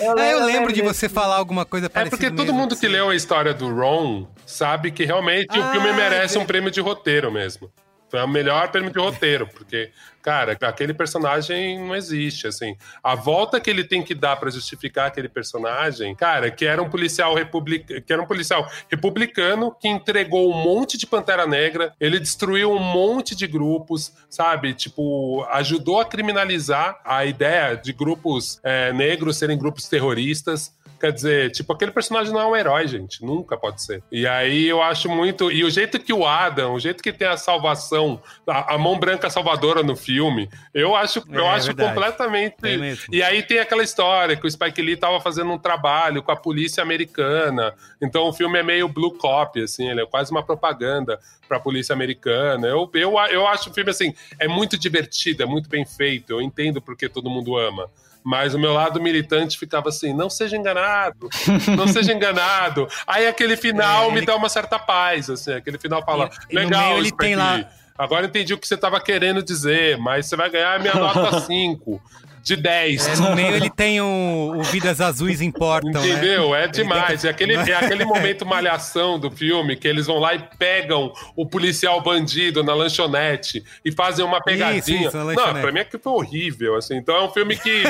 Eu Ah, eu lembro lembro de você falar alguma coisa É parecida. porque todo mesmo, mundo que assim. leu a história do Ron sabe que realmente o Ah, filme merece é. um prêmio de roteiro mesmo. Foi o melhor prêmio de roteiro, porque, cara, aquele personagem não existe, assim. A volta que ele tem que dar pra justificar aquele personagem, cara, que era um policial republic... que era um policial republicano que entregou um monte de Pantera Negra, ele destruiu um monte de grupos, sabe? Tipo, ajudou a criminalizar a ideia de grupos é, negros serem grupos terroristas. Quer dizer, tipo, aquele personagem não é um herói, gente. Nunca pode ser. E aí eu acho muito. E o jeito que o Adam, o jeito que tem a salvação, a, a mão branca salvadora no filme, eu acho, eu É, acho verdade. completamente. Mesmo. E aí tem aquela história que o Spike Lee tava fazendo um trabalho com a polícia americana. Então o filme é meio blue cop, assim, ele é quase uma propaganda pra polícia americana. Eu, eu, eu acho o filme, assim, é muito divertido, é muito bem feito. Eu entendo porque todo mundo ama. Mas o meu lado militante ficava assim: não seja enganado, não seja enganado. Aí aquele final É, me ele- dá uma certa paz, assim, aquele final fala: E- e legal, meio ele tem lá- Agora entendi o que você estava querendo dizer, mas você vai ganhar a minha nota 5 de 10. É, no meio ele tem o, o Vidas Azuis Importam, né? Entendeu? É Ele demais. É aquele, é aquele momento malhação do filme que eles vão lá e pegam o policial bandido na lanchonete e fazem uma pegadinha. isso, na Não, pra mim aquilo foi horrível, assim. Então é um filme que.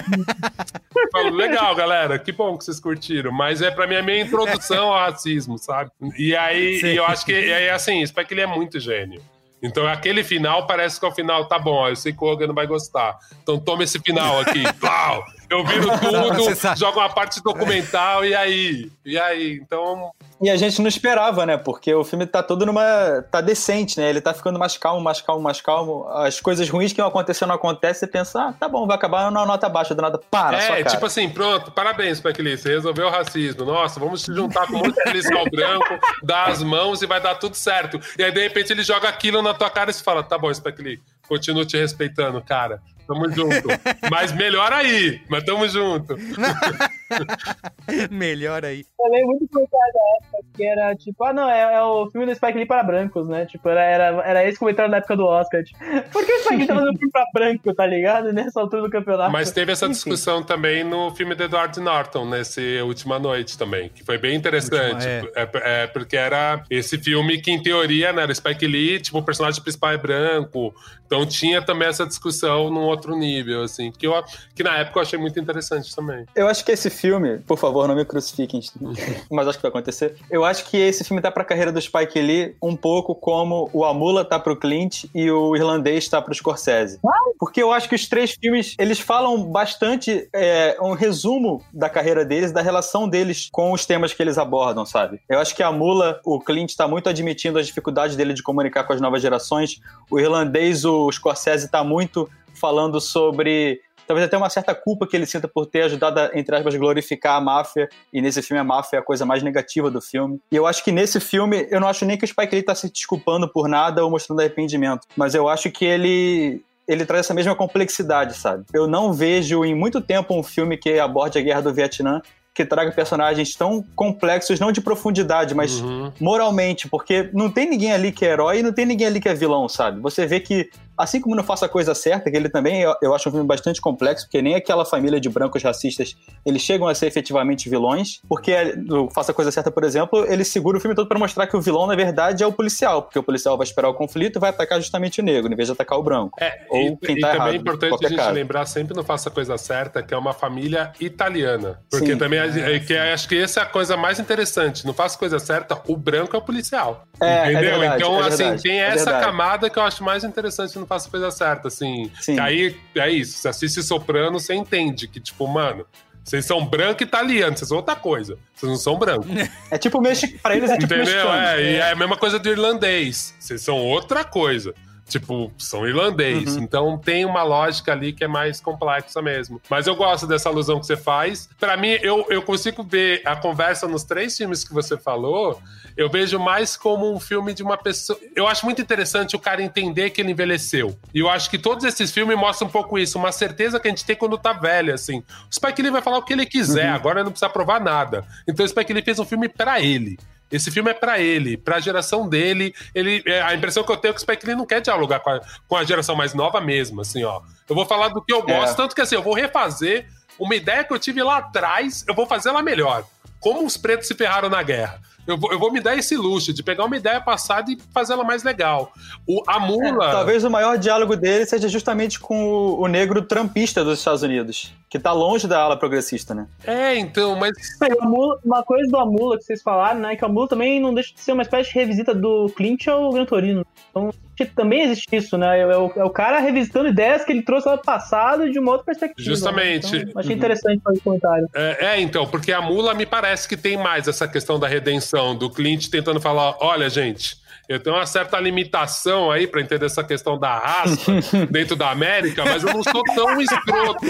Falo, legal, galera, que bom que vocês curtiram. Mas é pra mim a minha introdução ao racismo, sabe? E aí e eu acho que e aí, assim, isso que ele é muito gênio. Então aquele final parece que é o final, tá bom, eu sei que o Hogan não vai gostar. Então toma esse final aqui. Plau! Eu viro tudo, jogo uma parte documental e aí? E aí? Então. E a gente não esperava, né? Porque o filme tá todo numa. tá decente, né? Ele tá ficando mais calmo, mais calmo, mais calmo. As coisas ruins que iam acontecer não acontecem, você pensa, ah, tá bom, vai acabar numa nota baixa do nada. Para, é, cara. tipo assim, pronto, parabéns, Spike Lee, você resolveu o racismo. Nossa, vamos se juntar com um monte de policial branco, dar as mãos e vai dar tudo certo. E aí, de repente, ele joga aquilo na tua cara e você fala: tá bom, Spike Lee, continuo te respeitando, cara. Tamo junto. Mas melhor aí, mas tamo junto. Melhor aí. Eu lembro muito comentário da época que era tipo, ah não, é, é o filme do Spike Lee para brancos, né? Tipo, era, era, era esse comentário da época do Oscar. Tipo, por que o Spike Lee tá fazendo filme pra branco, tá ligado? Nessa altura do campeonato. Mas teve essa Enfim. discussão também no filme do Edward Norton, nesse Última Noite também, que foi bem interessante. Última, é. É, porque era esse filme que, em teoria, né, era Spike Lee, tipo, o personagem principal é branco. Então tinha também essa discussão num outro nível, assim, que, eu, que na época eu achei muito interessante também. Eu acho que esse filme, por favor, não me crucifiquem, mas acho que vai acontecer. Eu acho que esse filme tá pra carreira do Spike Lee um pouco como o Amula tá pro Clint e o Irlandês tá pro Scorsese. Porque eu acho que os três filmes, eles falam bastante, é, um resumo da carreira deles, da relação deles com os temas que eles abordam, sabe? Eu acho que a Mula, o Clint tá muito admitindo as dificuldades dele de comunicar com as novas gerações. O Irlandês, o Scorsese tá muito falando sobre talvez até uma certa culpa que ele sinta por ter ajudado a, entre aspas, glorificar a máfia, e nesse filme a máfia é a coisa mais negativa do filme. E eu acho que nesse filme, eu não acho nem que o Spike Lee tá se desculpando por nada ou mostrando arrependimento, mas eu acho que ele ele traz essa mesma complexidade, sabe? Eu não vejo em muito tempo um filme que aborde a guerra do Vietnã que traga personagens tão complexos, não de profundidade, mas Uhum. moralmente, porque não tem ninguém ali que é herói e não tem ninguém ali que é vilão, sabe? Você vê que, assim como não Faça a Coisa Certa, que ele também, eu, eu acho um filme bastante complexo, porque nem aquela família de brancos racistas, eles chegam a ser efetivamente vilões, porque no Faça a Coisa Certa, por exemplo, ele segura o filme todo para mostrar que o vilão, na verdade, é o policial, porque o policial vai esperar o conflito e vai atacar justamente o negro, em vez de atacar o branco. É, Ou e, quem e tá também errado, é importante a gente caso. lembrar sempre não faça a coisa certa, que é uma família italiana. Porque Sim. também é, que é- acho que essa é a coisa mais interessante. Não faça a coisa certa, o branco é o policial. É, é entendeu? verdade, então, é assim, verdade, tem é essa verdade. camada que eu acho mais interessante no Faça a Coisa Certa, assim. Sim. Aí é isso. Você assiste Soprano, você entende que, tipo, mano, vocês são branco e italiano, vocês são outra coisa. Vocês não são brancos. É tipo mexicano, pra eles é tipo Entendeu? mexicano. É, e é a mesma coisa do irlandês. Vocês são outra coisa. Tipo, são irlandês. Uhum. Então tem uma lógica ali que é mais complexa mesmo. Mas eu gosto dessa alusão que você faz. Pra mim, eu, eu consigo ver a conversa nos três filmes que você falou. Eu vejo mais como um filme de uma pessoa. Eu acho muito interessante o cara entender que ele envelheceu. E eu acho que todos esses filmes mostram um pouco isso, uma certeza que a gente tem quando tá velho, assim. O Spike Lee vai falar o que ele quiser, agora não precisa provar nada. Então o Spike Lee fez um filme pra ele. Esse filme é pra ele, pra geração dele. Ele, é, a impressão que eu tenho é que o Spike Lee não quer dialogar com a, com a geração mais nova mesmo, assim, ó. Eu vou falar do que eu gosto, É. tanto que assim, eu vou refazer uma ideia que eu tive lá atrás, eu vou fazer ela melhor. Como os pretos se ferraram na guerra. Eu vou, eu vou me dar esse luxo de pegar uma ideia passada e fazer ela mais legal. O, a mula. Talvez o maior diálogo dele seja justamente com o, o negro trampista dos Estados Unidos, que tá longe da ala progressista, né? É, então, mas. O Amula- uma coisa do Amula que vocês falaram, né? Que o Amula também não deixa de ser uma espécie de revisita do Clint ao Gran Torino. Então, que também existe isso, né? É o, é o cara revisitando ideias que ele trouxe lá do passado de uma outra perspectiva. Justamente. né? Então, achei interessante fazer esse comentário. É, é, então, porque a mula me parece que tem mais essa questão da redenção, do Clint tentando falar: olha, gente. Eu tenho uma certa limitação aí pra entender essa questão da raça dentro da América, mas eu não sou tão escroto.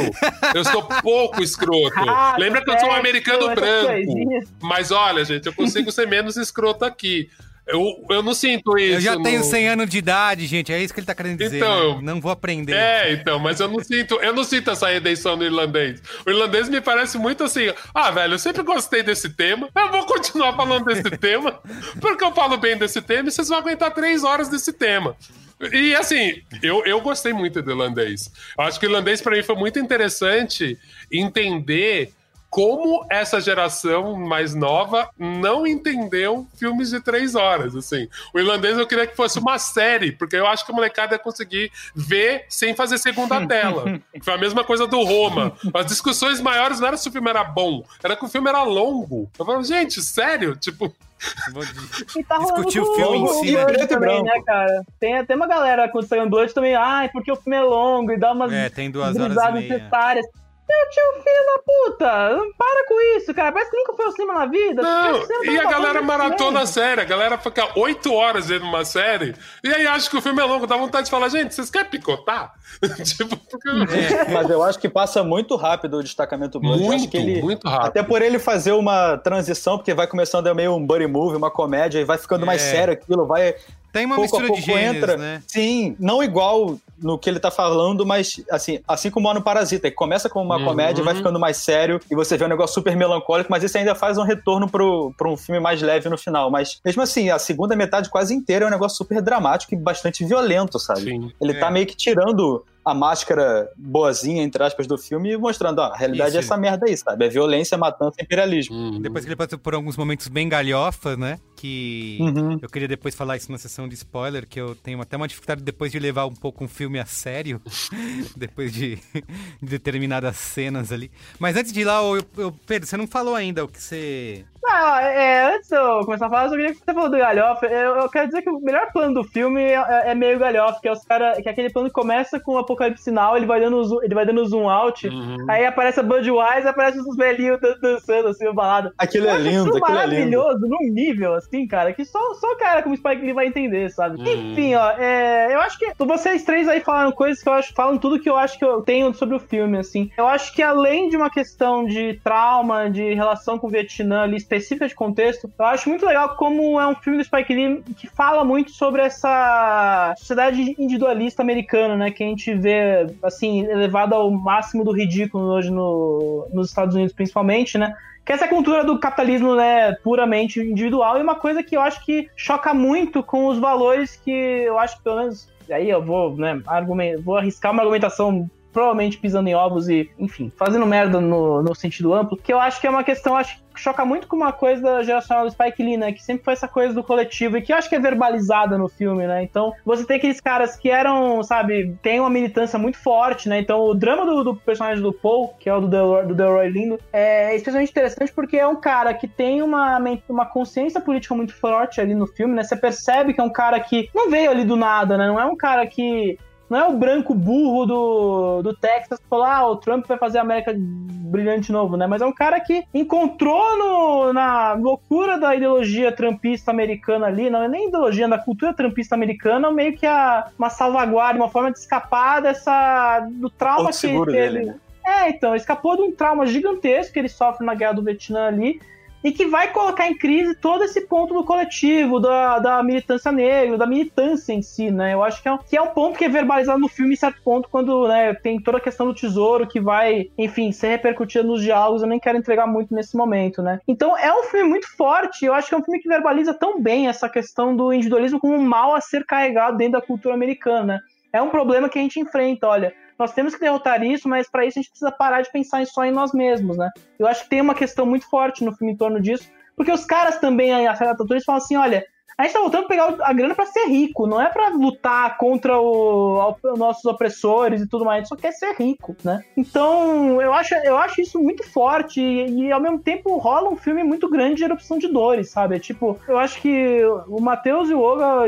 Eu sou pouco escroto. Ah, Lembra que eu sou um sexo, americano essas branco. Mas olha, gente, eu consigo ser menos escroto aqui. Eu, eu não sinto isso. Eu já tenho no- 100 anos de idade, gente. É isso que ele tá querendo dizer. Então, né? Não vou aprender. É, então, mas eu não sinto, eu não sinto essa redenção no irlandês. O irlandês me parece muito assim, ah, velho, eu sempre gostei desse tema, eu vou continuar falando desse tema, porque eu falo bem desse tema e vocês vão aguentar três horas desse tema. E assim, eu, eu gostei muito do irlandês. Eu acho que o irlandês pra mim foi muito interessante entender como essa geração mais nova não entendeu filmes de três horas, assim. O irlandês eu queria que fosse uma série, porque eu acho que a molecada ia conseguir ver sem fazer segunda tela. Foi a mesma coisa do Roma. As discussões maiores não era se o filme era bom, era que o filme era longo. Eu falo, gente, sério? Tipo... Tá Discutir o filme em si, né? Preto também, né, cara? Tem até uma galera com o Instagram Blood também, ai, porque o filme é longo e dá umas É, tem duas horas e meia. necessárias. Meu tio, filho da puta, não para com isso, cara. Parece que nunca foi ao cinema na vida. Não, e a uma galera maratona a série, a galera fica oito horas vendo uma série, e aí acha que o filme é longo, dá vontade de falar, gente, vocês querem picotar? tipo, porque... Mas eu acho que passa muito rápido o destacamento Blood. Muito, que ele, muito rápido. Até por ele fazer uma transição, porque vai começando meio um buddy movie, uma comédia, e vai ficando mais É. sério aquilo, vai. Tem uma pouco a mistura de pouco gêneros, entra. né? Sim, não igual no que ele tá falando, mas assim, assim como no Parasita, que começa como uma Uhum. comédia, vai ficando mais sério, e você vê um negócio super melancólico, mas isso ainda faz um retorno pro, pro um filme mais leve no final. Mas mesmo assim, a segunda metade quase inteira é um negócio super dramático e bastante violento, sabe? Sim. Ele É. tá meio que tirando a máscara boazinha, entre aspas, do filme e mostrando, ó, a realidade Isso. é essa merda aí, sabe? É violência, matança e imperialismo. Uhum. Depois que ele passou por alguns momentos bem galhofa, né? Que Uhum. eu queria depois falar isso na sessão de spoiler, que eu tenho até uma dificuldade depois de levar um pouco um filme a sério, depois de, de determinadas cenas ali. Mas antes de ir lá, eu, eu- Pedro, você não falou ainda o que você. Ah, é, antes de eu começar a falar, eu só queria que você falou do galhofa. Eu, eu quero dizer que o melhor plano do filme é, é meio galhofa, que é os cara, que é aquele plano que começa com o apocalipse sinal, ele vai dando zoom, ele vai dando zoom out, Uhum. aí aparece a Budweiser, aparece os velhinhos dan- dançando assim, balada. Aquilo é lindo, aquilo é lindo. maravilhoso, num nível, assim, cara, que só, só o cara como Spike Lee vai entender, sabe? Uhum. Enfim, ó, é, eu acho que vocês três aí falaram coisas que eu acho, falam tudo que eu acho que eu tenho sobre o filme, assim. Eu acho que além de uma questão de trauma, de relação com o Vietnã ali, específica de contexto, eu acho muito legal como é um filme do Spike Lee que fala muito sobre essa sociedade individualista americana, né, que a gente vê, assim, elevada ao máximo do ridículo hoje no, nos Estados Unidos, principalmente, né? Que essa cultura do capitalismo, né, puramente individual, e uma coisa que eu acho que choca muito com os valores que eu acho que, pelo menos, aí eu vou, né, argumen- vou arriscar uma argumentação provavelmente pisando em ovos e, enfim, fazendo merda no, no sentido amplo, que eu acho que é uma questão, acho que choca muito com uma coisa geracional do Spike Lee, né, que sempre foi essa coisa do coletivo e que eu acho que é verbalizada no filme, né, então você tem aqueles caras que eram, sabe, tem uma militância muito forte, né, então o drama do, do personagem do Paul, que é o do, Delroy, do Delroy Lindo, é especialmente interessante porque é um cara que tem uma, uma consciência política muito forte ali no filme, né, você percebe que é um cara que não veio ali do nada, né, não é um cara que não é o branco burro do, do Texas que falou, ah, o Trump vai fazer a América brilhante de novo, né? Mas é um cara que encontrou no, na loucura da ideologia trumpista americana ali, não é nem ideologia, da cultura trumpista americana, meio que a, uma salvaguarda, uma forma de escapar dessa, do trauma que, seguro que dele, ele... né? É, então, escapou de um trauma gigantesco que ele sofre na Guerra do Vietnã ali, e que vai colocar em crise todo esse ponto do coletivo, da, da militância negra, da militância em si, né? Eu acho que é, um, que é um ponto que é verbalizado no filme em certo ponto, quando né, tem toda a questão do tesouro que vai, enfim, ser repercutida nos diálogos. Eu nem quero entregar muito nesse momento, né? Então é um filme muito forte. Eu acho que é um filme que verbaliza tão bem essa questão do individualismo como um mal a ser carregado dentro da cultura americana. É um problema que a gente enfrenta, olha nós temos que derrotar isso, mas para isso a gente precisa parar de pensar só em nós mesmos, né? Eu acho que tem uma questão muito forte no filme em torno disso, porque os caras também, a eles falam assim, olha, a gente tá voltando pegar a grana para ser rico, não é para lutar contra o, os nossos opressores e tudo mais, a gente só quer ser rico, né? Então, eu acho, eu acho isso muito forte e, e ao mesmo tempo rola um filme muito grande de erupção de dores, sabe? Tipo, eu acho que o Matheus e o Olga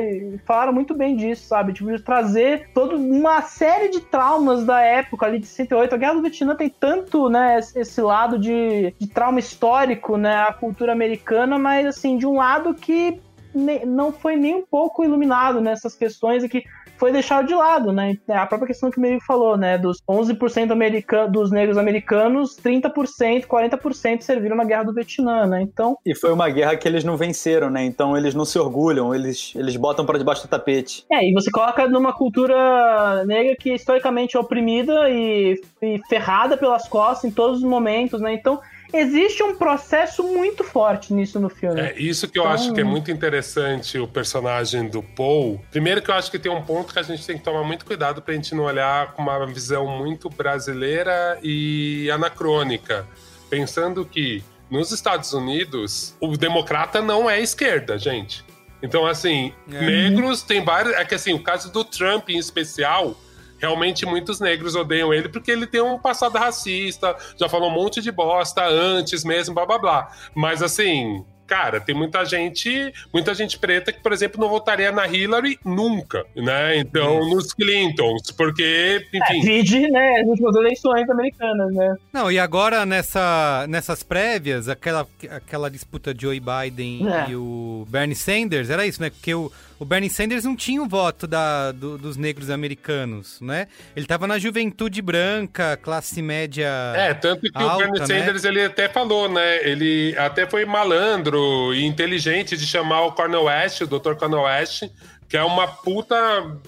falaram muito bem disso, sabe? Tipo, de trazer toda uma série de traumas da época ali de 68. A Guerra do Vietnã tem tanto, né, esse lado de, de trauma histórico, né, a cultura americana, mas assim, de um lado que não foi nem um pouco iluminado nessas questões e que foi deixado de lado, né? É a própria questão que o Meio falou, né? Dos 11% americano, dos negros americanos, 30%, 40% serviram na Guerra do Vietnã, né? Então... E foi uma guerra que eles não venceram, né? Então eles não se orgulham, eles, eles botam para debaixo do tapete. É, e você coloca numa cultura negra que historicamente é oprimida e, e ferrada pelas costas em todos os momentos, né? Então existe um processo muito forte nisso no filme. É isso que eu então... acho que é muito interessante o personagem do Paul. Primeiro que eu acho que tem um ponto que a gente tem que tomar muito cuidado pra gente não olhar com uma visão muito brasileira e anacrônica, pensando que nos Estados Unidos o democrata não é esquerda, gente. Então, assim, é. negros tem vários. É que assim, o caso do Trump em especial realmente muitos negros odeiam ele porque ele tem um passado racista, já falou um monte de bosta antes mesmo, blá blá blá. Mas assim, cara, tem muita gente, muita gente preta que, por exemplo, não votaria na Hillary nunca, né? Então, Isso. nos Clintons, porque, enfim. É, vide, né, as últimas eleições americanas, né? Não, e agora nessa, nessas prévias, aquela, aquela disputa Joe Biden é. e o Bernie Sanders, era isso, né? Porque o o Bernie Sanders não tinha o voto da, do, dos negros americanos, né? Ele estava na juventude branca, classe média. É, tanto que alta, o Bernie né? Sanders ele até falou, né? Ele até foi malandro e inteligente de chamar o Cornel West, o Dr. Cornel West, que é uma puta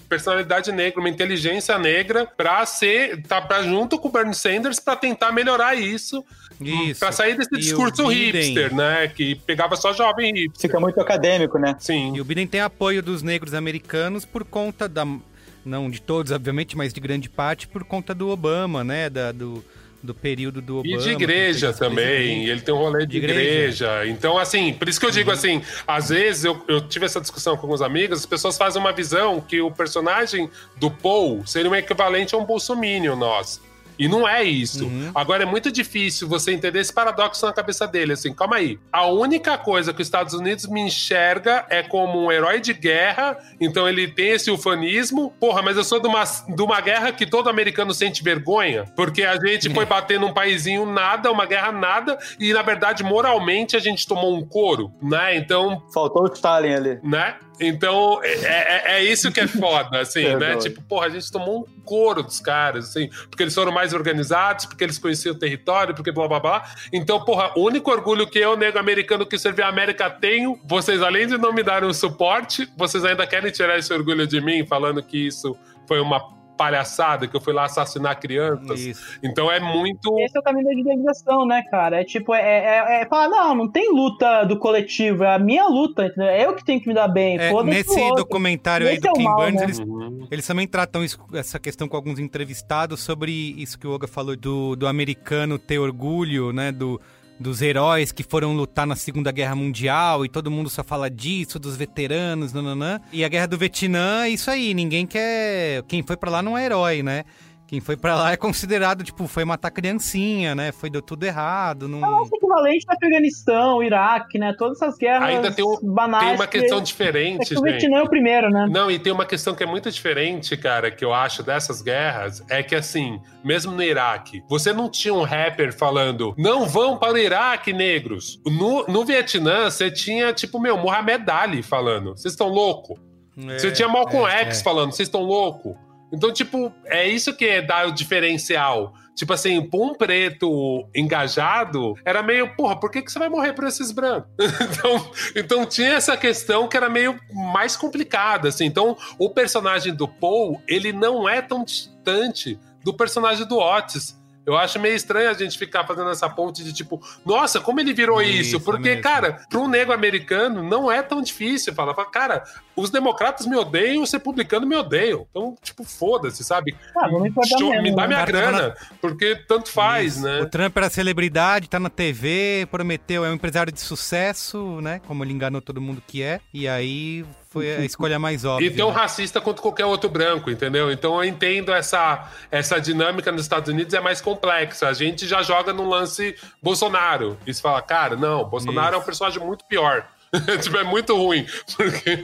personalidade negra, uma inteligência negra, pra ser, tá pra, junto com o Bernie Sanders para tentar melhorar isso. Isso. Pra sair desse e discurso hipster, né? Que pegava só jovem hipster. Fica muito acadêmico, né? Sim. E o Biden tem apoio dos negros americanos por conta da. Não de todos, obviamente, mas de grande parte por conta do Obama, né? Da, do, do período do Obama. E de igreja também, ele tem um rolê de, de igreja. igreja. Então, assim, por isso que eu digo uhum. assim, às vezes eu, eu tive essa discussão com alguns amigos, as pessoas fazem uma visão que o personagem do Paul seria um equivalente a um bolsominion nosso. E não é isso. Uhum. Agora é muito difícil você entender esse paradoxo na cabeça dele. Assim, calma aí. A única coisa que os Estados Unidos me enxerga é como um herói de guerra, então ele tem esse ufanismo. Porra, mas eu sou de uma, de uma guerra que todo americano sente vergonha, porque a gente foi bater num paísinho nada, uma guerra nada, e na verdade, moralmente, a gente tomou um couro, né? Então. Faltou o Stalin ali. Né? Então, é, é, é, isso que é foda, assim, é né? Tipo, porra, a gente tomou um couro dos caras, assim, porque eles foram mais organizados, porque eles conheciam o território, porque blá blá blá. Então, porra, o único orgulho que eu, nego americano que servi a América, tenho, vocês, além de não me darem um suporte, vocês ainda querem tirar esse orgulho de mim, falando que isso foi uma palhaçada que eu fui lá assassinar crianças. Isso. Então é muito. Esse é o caminho da digitalização, né, cara? É tipo, é, é, é falar, não, não tem luta do coletivo, é a minha luta, entendeu? É eu que tenho que me dar bem. É, nesse documentário aí do é Kim mal, Burns, né? eles, uhum. eles, também tratam isso, essa questão com alguns entrevistados sobre isso que o Olga falou do, do americano ter orgulho, né? Do dos heróis que foram lutar na Segunda Guerra Mundial e todo mundo só fala disso, dos veteranos, nananã. E a Guerra do Vietnã, isso aí, ninguém quer. Quem foi para lá não é herói, né? Quem foi pra lá é considerado, tipo, foi matar criancinha, né? Foi deu tudo errado. Não... É o nosso equivalente do Afeganistão, Iraque, né? Todas essas guerras Ainda tem, um, banais. tem uma questão que... diferente, é que o. Vietnã é o primeiro, né? Não, e tem uma questão que é muito diferente, cara, que eu acho dessas guerras, é que assim, mesmo no Iraque, você não tinha um rapper falando, não vão para o Iraque, negros. No, no Vietnã, você tinha, tipo, meu, Mohamed Ali falando, vocês estão louco? É, você tinha Malcolm é, X é. falando, vocês estão louco? Então, tipo, é isso que dá o diferencial. Tipo assim, pra um preto engajado, era meio, porra, por que, que você vai morrer por esses brancos? então, então tinha essa questão que era meio mais complicada, assim. Então, o personagem do Paul, ele não é tão distante do personagem do Otis. Eu acho meio estranho a gente ficar fazendo essa ponte de tipo, nossa, como ele virou isso? Isso Porque, mesmo. cara, para um negro americano não é tão difícil falar, fala, cara, os democratas me odeiam, os republicanos me odeiam. Então, tipo, foda-se, sabe? Ah, importa Show- mesmo, me dá né? minha tava grana, porque tanto faz, Isso. né? O Trump era celebridade, tá na TV, prometeu, é um empresário de sucesso, né? Como ele enganou todo mundo que é. E aí foi a escolha mais óbvia. E tem um né? racista quanto qualquer outro branco, entendeu? Então eu entendo essa, essa dinâmica nos Estados Unidos é mais complexa. A gente já joga no lance Bolsonaro. E se fala, cara, não, Bolsonaro é um personagem muito pior. tipo, é muito ruim, porque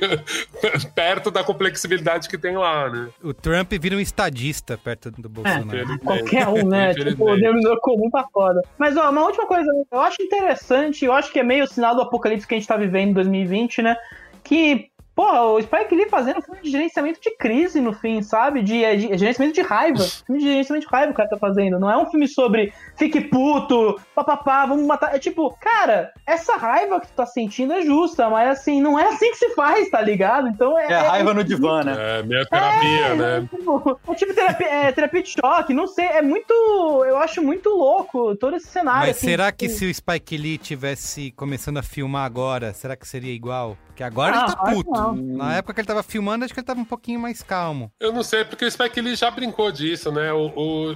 perto da complexibilidade que tem lá, né? O Trump vira um estadista perto do Bolsonaro. Infelizmente. Qualquer um, né? tipo, o denominador comum tá foda. Mas, ó, uma última coisa, eu acho interessante, eu acho que é meio sinal do apocalipse que a gente tá vivendo em 2020, né? Que, porra, o Spike Lee fazendo um filme de gerenciamento de crise no fim, sabe? De, é, de gerenciamento de raiva. filme de gerenciamento de raiva o cara tá fazendo. Não é um filme sobre fique puto, papapá, vamos matar. É tipo, cara, essa raiva que tu tá sentindo é justa, mas assim, não é assim que se faz, tá ligado? Então é. É a raiva no divã, né? É, minha terapia, É, né? tipo, é tipo terapia, é, terapia de choque, não sei, é muito. Eu acho muito louco todo esse cenário. Mas assim, será que tipo, se o Spike Lee tivesse começando a filmar agora, será que seria igual? Porque agora Ah, ele tá puto. não. Na época que ele tava filmando, acho que ele tava um pouquinho mais calmo. Eu não sei, porque o Spike Lee já brincou disso, né? O,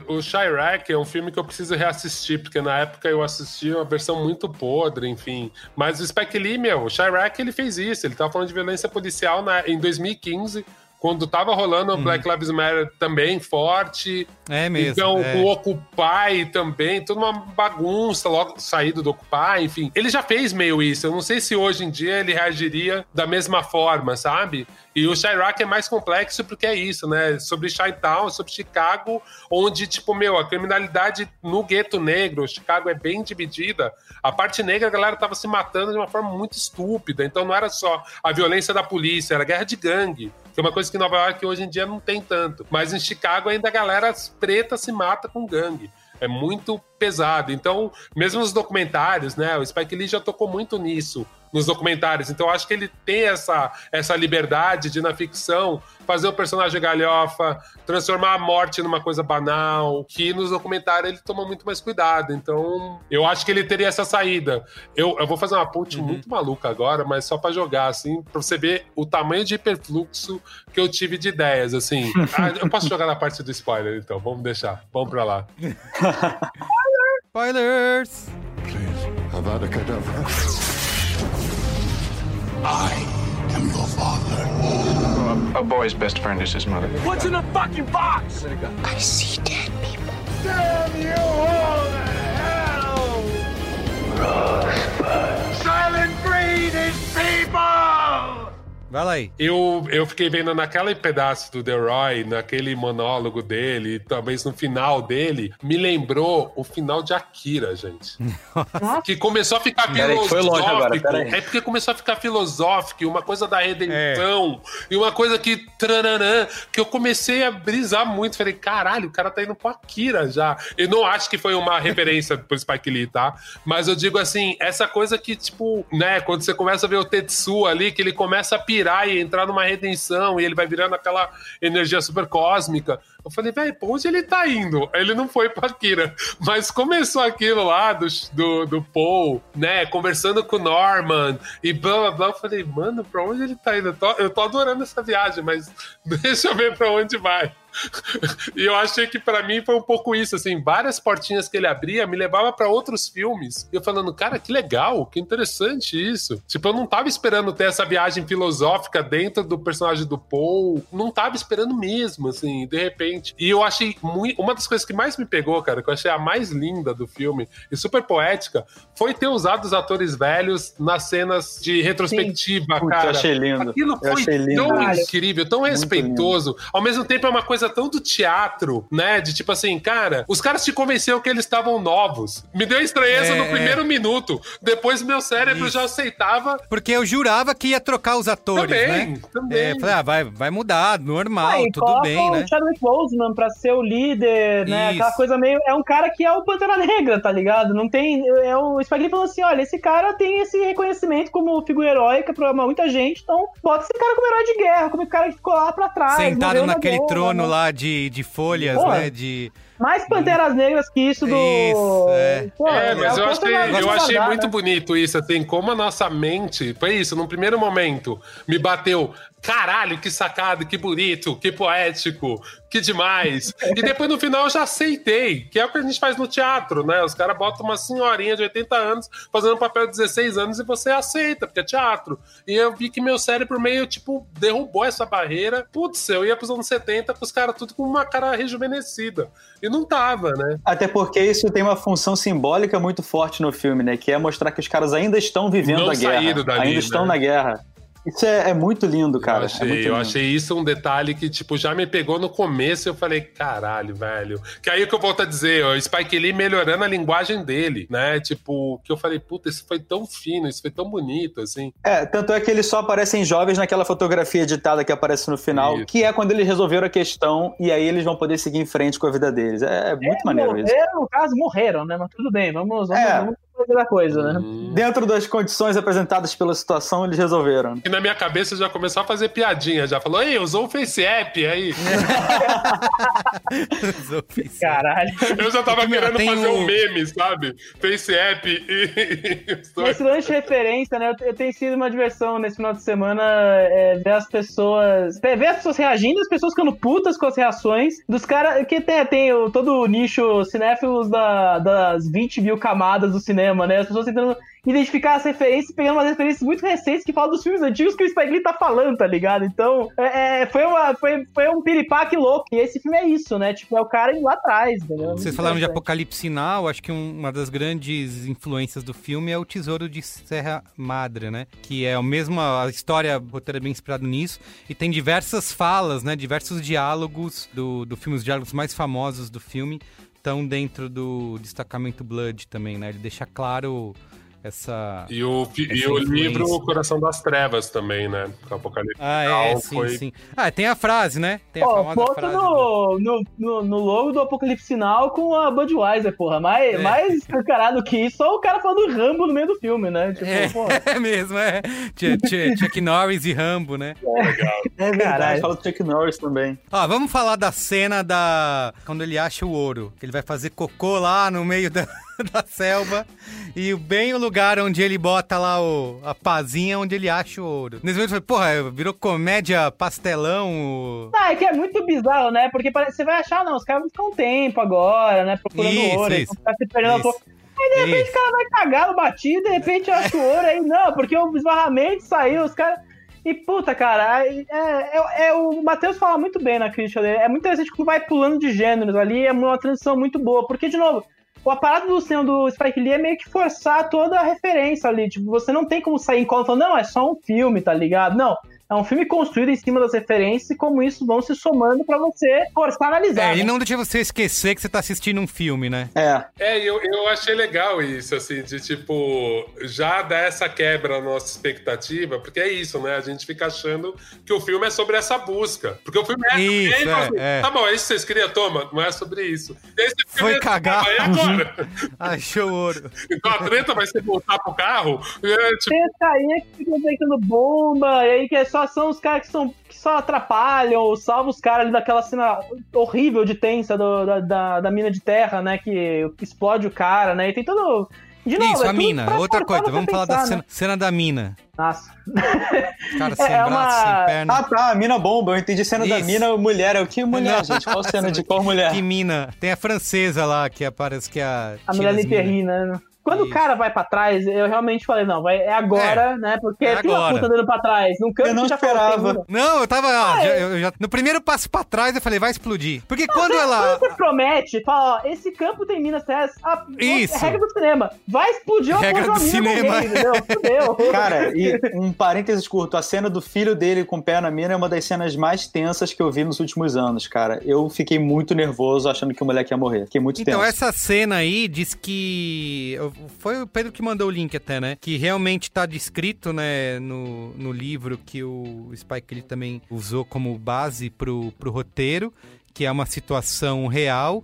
o, o Chirac é um filme que eu preciso reassistir, porque na época eu assisti uma versão muito podre, enfim. Mas o Spike Lee, meu, o Chirac, ele fez isso. Ele tava falando de violência policial na, em 2015, quando tava rolando o Black Lives Matter também forte. É mesmo. Então, é. o Occupy também, toda uma bagunça logo saído do Occupy, enfim. Ele já fez meio isso. Eu não sei se hoje em dia ele reagiria da mesma forma, sabe? E o Chirac é mais complexo porque é isso, né? Sobre Chi-Town, sobre Chicago, onde, tipo, meu, a criminalidade no gueto negro, Chicago é bem dividida. A parte negra, a galera tava se matando de uma forma muito estúpida. Então não era só a violência da polícia, era guerra de gangue. Que é uma coisa que em Nova York hoje em dia não tem tanto. Mas em Chicago ainda a galera preta se mata com gangue. É muito pesado. Então, mesmo nos documentários, né? O Spike Lee já tocou muito nisso nos documentários. Então, eu acho que ele tem essa, essa liberdade de, na ficção, fazer o personagem galhofa, transformar a morte numa coisa banal, que nos documentários ele toma muito mais cuidado. Então, eu acho que ele teria essa saída. Eu, eu vou fazer uma ponte muito maluca agora, mas só pra jogar, assim, pra você ver o tamanho de hiperfluxo que eu tive de ideias, assim. Ah, eu posso jogar na parte do spoiler, então. Vamos deixar. Vamos pra lá. Spoilers! Avada Kedavra. I am your father. A boy's best friend is his mother. What's in the fucking box? I see dead people. Damn you all to hell! Rosebud. Silent breed is people! Vai lá aí. Eu, eu fiquei vendo naquele pedaço do The Roy, naquele monólogo dele, talvez no final dele, me lembrou o final de Akira, gente. que começou a ficar Peraí, que foi longe agora, filosófico. peraí. É porque começou a ficar filosófico, e uma coisa da redenção, e uma coisa que. Trananã, que eu comecei a brisar muito. Falei, caralho, o cara tá indo pro Akira já. Eu não acho que foi uma referência pro Spike Lee, tá? Mas eu digo assim, essa coisa que, tipo, né, quando você começa a ver o Tetsu ali, que ele começa a pirar e entrar numa redenção, e ele vai virando aquela energia super cósmica. Eu falei, velho, pra onde ele tá indo? Ele não foi pra Akira. Mas começou aquilo lá do, do, do Paul, né? Conversando com o Norman e blá blá blá. Eu falei, mano, pra onde ele tá indo? Eu tô, eu tô adorando essa viagem, mas deixa eu ver pra onde vai. E eu achei que pra mim foi um pouco isso, assim, várias portinhas que ele abria me levava pra outros filmes. E eu falando, cara, que legal, que interessante isso. Tipo, eu não tava esperando ter essa viagem filosófica dentro do personagem do Paul, não tava esperando mesmo, assim, de repente. E eu achei muito, uma das coisas que mais me pegou, cara, que eu achei a mais linda do filme e super poética, foi ter usado os atores velhos nas cenas de retrospectiva, Putz, cara. eu achei lindo. Aquilo Eu foi achei lindo. tão Caralho. incrível, tão respeitoso. Ao mesmo tempo é uma coisa tão do teatro, né? De tipo assim, cara, os caras te convenceram que eles estavam novos. Me deu estranheza É. no primeiro minuto. Depois meu cérebro já aceitava. Porque eu jurava que ia trocar os atores, Também, né? também. É, falei, ah, vai, vai mudar, normal, Ah, tudo bem, né? o Chadwick Boseman pra ser o líder, né? Isso. Aquela coisa meio. É um cara que é o Pantera Negra, tá ligado? Não tem. É o Spike Lee falou assim: olha, esse cara tem esse reconhecimento como figura heróica pra muita gente, então bota esse cara como herói de guerra, como o cara que ficou lá pra trás. Sentado na naquele boa, trono né? lá de, de folhas, Porra. né? De... Mais Panteras Negras que isso do. Isso, é. Pô, É, mas o eu achei, eu achei guardar, muito né? bonito isso, assim, como a nossa mente. Foi isso, num primeiro momento, me bateu. Caralho, que sacado, que bonito, que poético, que demais. E depois no final eu já aceitei, que é o que a gente faz no teatro, né? Os caras botam uma senhorinha de 80 anos fazendo um papel de 16 anos e você aceita, porque é teatro. E eu vi que meu cérebro meio, tipo, derrubou essa barreira. Putz, eu ia pros anos 70 com os caras tudo com uma cara rejuvenescida. E não tava, né? Até porque isso tem uma função simbólica muito forte no filme, né? Que é mostrar que os caras ainda estão vivendo Não a guerra. dali, ainda estão né? na guerra. Isso é, é muito lindo, cara. Eu é achei, muito eu lindo. achei isso um detalhe que, tipo, já me pegou no começo e eu falei, caralho, velho. Que aí o que eu volto a dizer, ó, o Spike Lee melhorando a linguagem dele, né? Tipo, que eu falei, puta, isso foi tão fino, isso foi tão bonito, assim. É, tanto é que eles só aparecem jovens naquela fotografia editada que aparece no final, Isso. que é quando eles resolveram a questão e aí eles vão poder seguir em frente com a vida deles. É, muito maneiro isso. Morreram, no caso, morreram, né? Mas tudo bem, vamos, vamos, É. vamos da coisa, né? Dentro das condições apresentadas pela situação, eles resolveram. E na minha cabeça já começou a fazer piadinha, já falou, ei, usou o Face App aí. Caralho. Eu já tava querendo tem fazer o- um meme, sabe? Face App e. Esse lance de referência, né? eu- Tem sido uma diversão nesse final de semana é, ver as pessoas. é, Ver as pessoas reagindo, as pessoas ficando putas com as reações dos caras. Que tem, tem o, todo o nicho cinéfilos da- das 20 mil camadas do cinema, né? As pessoas tentando identificar as referências, pegando umas referências muito recentes que falam dos filmes antigos que o Spike Lee tá falando, tá ligado? Então, é, é, foi, uma, foi, foi um piripaque louco. E esse filme é isso, né? Tipo, é o cara indo lá atrás, entendeu? Vocês falaram de Apocalipse Sinal, acho que um- uma das grandes influências do filme é o Tesouro de Serra Madre, né? Que é a mesma a história, o roteiro é bem inspirado nisso, e tem diversas falas, né? Diversos diálogos do, do filme, os diálogos mais famosos do filme estão dentro do destacamento Blood também, né? Ele deixa claro essa... E o, fi- e essa o livro O Coração das Trevas também, né? Com o Apocalipse Ah, é, sim, foi- sim. Ah, tem a frase, né? Tem a Pô, famosa foto frase. no, no, no, no logo do Apocalipse Sinal com a Budweiser, porra. Mais, É. mais escancarado que isso, só o cara falando do Rambo no meio do filme, né? Tipo, É, pô. é mesmo, é. Ch- Ch- Chuck Norris e Rambo, né? É verdade, Caralho. fala do Chuck Norris também. Ó, vamos falar da cena da. Quando ele acha o ouro. Que ele vai fazer cocô lá no meio da, da selva. E bem o lugar onde ele bota lá o, a pazinha onde ele acha o ouro. Nesse momento falei, porra, virou comédia pastelão. o- Ah, é que é muito bizarro, né? Porque parece, você vai achar, não, os caras um tempo agora, né? Procurando Isso, ouro, isso. ficar se perdendo. Isso. Aí de repente Isso. o cara vai cagar no batido, de repente acha o ouro aí, não, porque o esbarramento saiu, os caras. E puta, cara, é, é, é, o Matheus fala muito bem na crítica dele. É muito interessante como vai pulando de gêneros ali, é uma transição muito boa. Porque, de novo, o aparato do cinema do Spike Lee é meio que forçar toda a referência ali. Tipo, você não tem como sair em falando, não, é só um filme, tá ligado? Não. É um filme construído em cima das referências e como isso vão se somando pra você forçar a analisar. É, ele né? não deixa você esquecer que você tá assistindo um filme, né? É. É, eu, eu achei legal isso, assim, de tipo, já dar essa quebra na nossa expectativa, porque é isso, né? A gente fica achando que o filme é sobre essa busca. Porque o filme é. Isso, aí, é, assim, é. Tá bom, é isso que vocês queriam, toma, não é sobre isso. Aí fica Foi meio, cagar. "Ah, E agora? Achou o ouro. Então a treta vai ser voltar pro carro? É, tipo, Tem as carinhas que ficam inventando bomba, e aí que é só são os caras que, são, que só atrapalham, ou salvam os caras ali daquela cena horrível de tensa do- da, da, da mina de terra, né? Que explode o cara, né? E tem todo. De novo, Isso, é a mina. Outra coisa, vamos falar da pensar, cena, né? cena da mina. Nossa. Cara, É, sem é braço, uma- sem perna. Ah, tá, a mina bomba. Eu entendi cena da Isso. mina, mulher. É o que mulher, Não. gente? Qual cena de qual mulher? Que mina. Tem a francesa lá, que aparece que é a. A Melanie. Perry, né? Quando o cara vai pra trás, eu realmente falei, não, vai, é agora, né? Porque é tem uma puta dando pra trás. Num canto Eu não que já esperava. Não, eu tava. ó, Ah, já- é. eu já- no primeiro passo pra trás, eu falei, vai explodir. Porque quando Você- ela. Quando você promete, fala, ó, esse campo tem Minas Terras, a, Isso. é regra do cinema. Vai explodir uma Regra do uma mina cinema. alguém, entendeu? Fudeu. Cara, e um parênteses curto, a cena do filho dele com o pé na mina é uma das cenas mais tensas que eu vi nos últimos anos, cara. Eu fiquei muito nervoso achando que o moleque ia morrer. Fiquei muito Então, tenso. essa cena aí diz que. Foi o Pedro que mandou o link até, né? Que realmente tá descrito, né, no, no livro que o Spike Lee também usou como base pro, pro roteiro, que é uma situação real.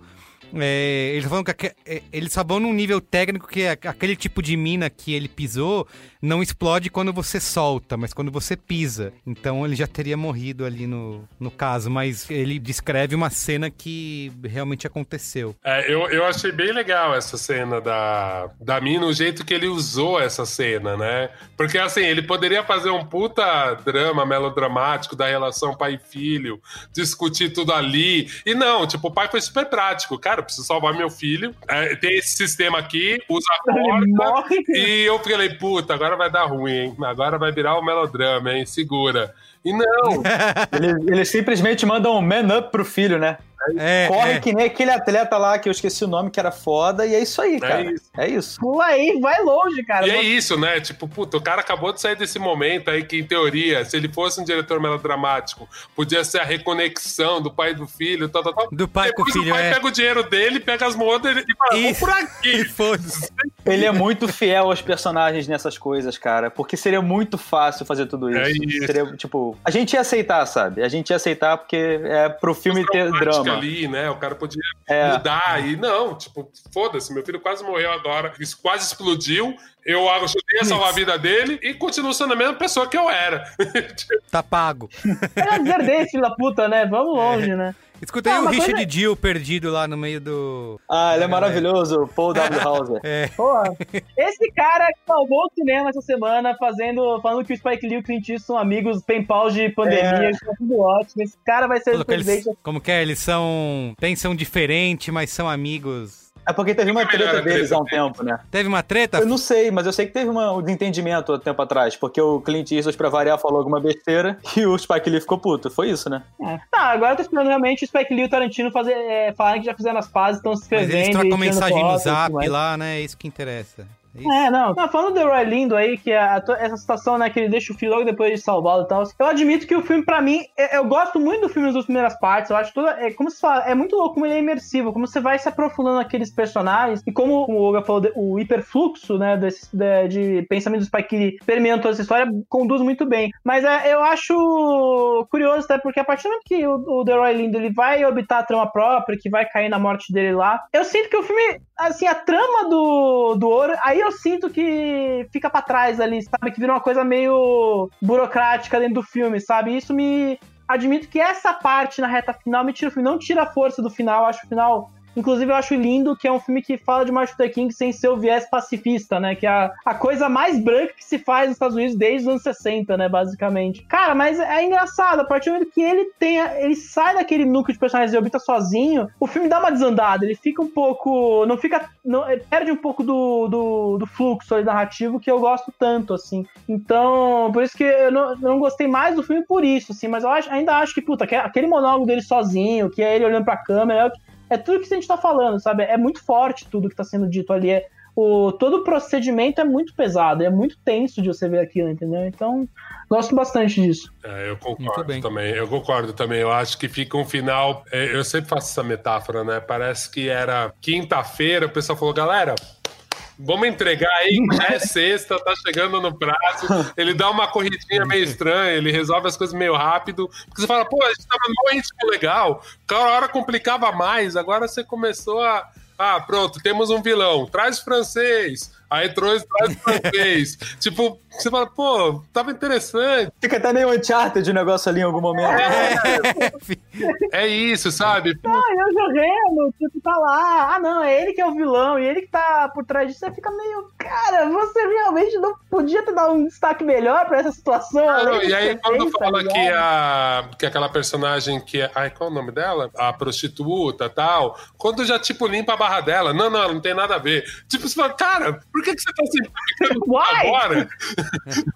É, eles falam que é, eles só vão num nível técnico que é aquele tipo de mina que ele pisou não explode quando você solta, mas quando você pisa. Então ele já teria morrido ali no, no caso, mas ele descreve uma cena que realmente aconteceu. É, eu, eu achei bem legal essa cena da, da mina, o jeito que ele usou essa cena, né? Porque assim, ele poderia fazer um puta drama melodramático da relação pai e filho, discutir tudo ali. E não, tipo, o pai foi super prático. Cara, eu preciso salvar meu filho. É, tem esse sistema aqui, usa a morre. E eu falei, puta, agora vai dar ruim, hein? Agora vai virar o melodrama, hein? Segura. E não, Ele, ele simplesmente manda um man up pro filho, né? É, Corre é. que nem aquele atleta lá que eu esqueci o nome, que era foda, e é isso aí, cara. isso. É isso. Pula aí, vai longe, cara. E é isso, né? Tipo, puta, o cara acabou de sair desse momento aí que, em teoria, se ele fosse um diretor melodramático, podia ser a reconexão do pai e do filho, tal, tal, tal. Do pai com o Depois filho, o pai é. pega o dinheiro dele, pega as modas e fala, vou Isso. por aqui. E foda-se. Ele é muito fiel aos personagens nessas coisas, cara. Porque seria muito fácil fazer tudo isso. É isso. Seria, tipo, a gente ia aceitar, sabe? A gente ia aceitar porque é pro filme ter drama. Ali, né? O cara podia É. mudar e não, tipo, foda-se, meu filho quase morreu agora, isso quase explodiu. Eu ajudei a salvar a vida dele e continuo sendo a mesma pessoa que eu era. Tá pago. É dizer desse, filho da puta, né? Vamos longe, né? Escutei Não, o Richard coisa- Jill perdido lá no meio do. Ah, ele é galera. maravilhoso, o Paul W. Hauser. É. Porra. Esse cara que salvou o cinema essa semana, fazendo, falando que o Spike Lee e o Clint Eastwood são amigos, tem pau de pandemia, tá tudo ótimo. Esse cara vai ser o Falou presidente. eles, como que é? Eles são. Pensam diferente, mas são amigos. É porque teve uma melhor treta treta deles há um dele. tempo, né? Teve uma treta? Eu não sei, mas eu sei que teve uma- um desentendimento há tempo atrás, porque o Clint Eastwood, pra variar, falou alguma besteira e o Spike Lee ficou puto. Foi isso, né? É. Tá, agora eu tô esperando realmente o Spike Lee e o Tarantino fazer, é, falarem que já fizeram as pazes, estão se Mas escrevendo. eles e trocam mensagem no zap lá, né? É isso que interessa. É. É, não. não falando do Roy Lindo aí, que é a- essa situação, né, que ele deixa o filho logo depois de salvá-lo e tal. Eu admito que o filme, pra mim, é- eu gosto muito do filme nas duas primeiras partes. Eu acho toda. É, como se fala, é muito louco como ele é imersivo, como você vai se aprofundando naqueles personagens. E como o Olga falou, o hiperfluxo, né, desse, de, de pensamento do Spike Lee permeando toda essa história, conduz muito bem. Mas é, eu acho curioso, até porque a partir do momento que o, o The Roy Lindo ele vai orbitar a trama própria, que vai cair na morte dele lá, eu sinto que o filme, assim, a trama do, do ouro, aí eu sinto que fica pra trás ali, sabe? Que vira uma coisa meio burocrática dentro do filme, sabe? Isso me. Admito que essa parte na reta final me tira o filme, não tira a força do final, eu acho o final. Inclusive, eu acho lindo que é um filme que fala de Martin Luther King sem ser o viés pacifista, né? Que é a, a coisa mais branca que se faz nos Estados Unidos desde os anos 60, né? Basicamente. Cara, mas é engraçado, a partir do momento que ele tenha. Ele sai daquele núcleo de personagens e orbita sozinho, o filme dá uma desandada, ele fica um pouco. Não fica. Não, perde um pouco do, do, do fluxo ali narrativo que eu gosto tanto, assim. Então, por isso que eu não, eu não gostei mais do filme por isso, assim, mas eu acho- ainda acho que, puta, aquele- aquele monólogo dele sozinho, que é ele olhando pra câmera, é o que- tudo que a gente tá falando, sabe? É muito forte tudo que tá sendo dito ali. É, o, todo o procedimento é muito pesado, é muito tenso de você ver aquilo, entendeu? Então, gosto bastante disso. É, eu concordo também. Eu concordo também. Eu acho que fica um final. é, Eu sempre faço essa metáfora, né? Parece que era quinta-feira, o pessoal falou, galera. Vamos entregar aí, é sexta, tá chegando no prazo. Ele dá uma corridinha meio estranha, ele resolve as coisas meio rápido. Porque você fala, pô, a gente tava num ritmo legal, cada hora complicava mais, agora você começou a. Ah, pronto, temos um vilão, traz francês. Aí traz, traz francês. tipo, você fala, pô, tava interessante. Fica até meio Uncharted o negócio ali em algum momento. É, É isso, sabe? Ah, eu Remo, tipo, tá lá. Ah, não, é ele que é o vilão e ele que tá por trás disso. Você fica meio. Cara, você realmente não podia ter dado um destaque melhor pra essa situação. Não, e aí, quando fez, fala tá que, a, que aquela personagem que é. Ai, qual é o nome dela? A prostituta tal. Quando já, tipo, limpa a barra dela. Não, não, não tem nada a ver. Tipo, você fala, cara, por que, que você tá simplificando agora?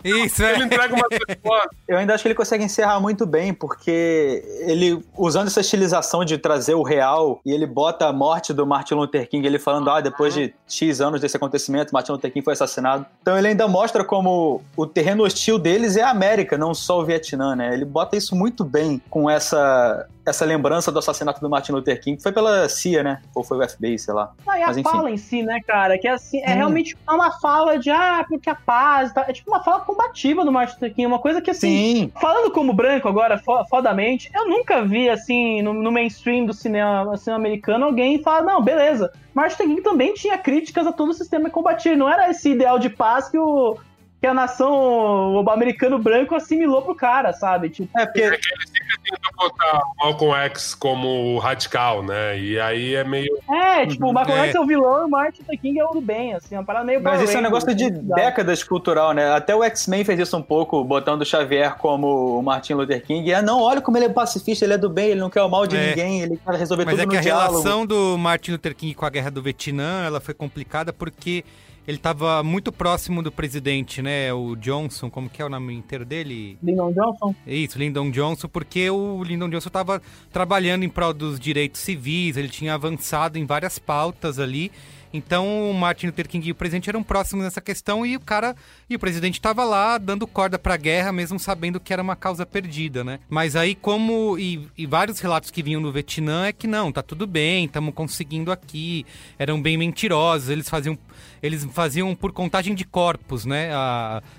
Isso, é. Ele entrega uma resposta. Eu ainda acho que ele consegue encerrar muito bem, porque ele, usando essa estilização de trazer o real, e ele bota a morte do Martin Luther King, ele falando, ah, depois de X anos desse acontecimento, Martin Luther King foi assassinado. Então ele ainda mostra como o terreno hostil deles é a América, não só o Vietnã, né? Ele bota isso muito bem com essa essa lembrança do assassinato do Martin Luther King foi pela CIA, né? Ou foi o FBI, sei lá. Não, e a Mas, fala em si, né, cara? Que é assim, é hum. realmente uma fala de ah, porque a paz. Tá... É tipo uma fala combativa do Martin Luther King. Uma coisa que, assim, Sim. falando como branco agora, fodamente, eu nunca vi, assim, no, no mainstream do cinema, cinema americano, alguém falar, não, beleza. Martin Luther King também tinha críticas a todo o sistema combativo. Não era esse ideal de paz que o, que a nação americano branco assimilou pro cara, sabe? Tipo, é porque ele sempre tenta botar Malcolm X como radical, né? E aí é meio. É, tipo, o Malcolm é. X é o vilão e o Martin Luther King é o do bem, assim, é uma parada meio. Mas isso é um negócio de décadas cultural, né? Até o X-Men fez isso um pouco, botando o Xavier como o Martin Luther King. E, ah, não, olha como ele é pacifista, ele é do bem, ele não quer o mal de é. ninguém, ele quer resolver Mas tudo é no que a diálogo. relação do Martin Luther King com a guerra do Vietnã, ela foi complicada porque ele estava muito próximo do presidente, né? O Johnson, como que é o nome inteiro dele? Lyndon Johnson. Isso, Lyndon Johnson, porque o Lyndon Johnson estava trabalhando em prol dos direitos civis, ele tinha avançado em várias pautas ali. Então o Martin Luther King e o presidente eram próximos nessa questão e o cara e o presidente estava lá dando corda para a guerra, mesmo sabendo que era uma causa perdida, né? Mas aí como e, e vários relatos que vinham do Vietnã é que não, tá tudo bem, estamos conseguindo aqui, eram bem mentirosos, eles faziam eles faziam por contagem de corpos, né,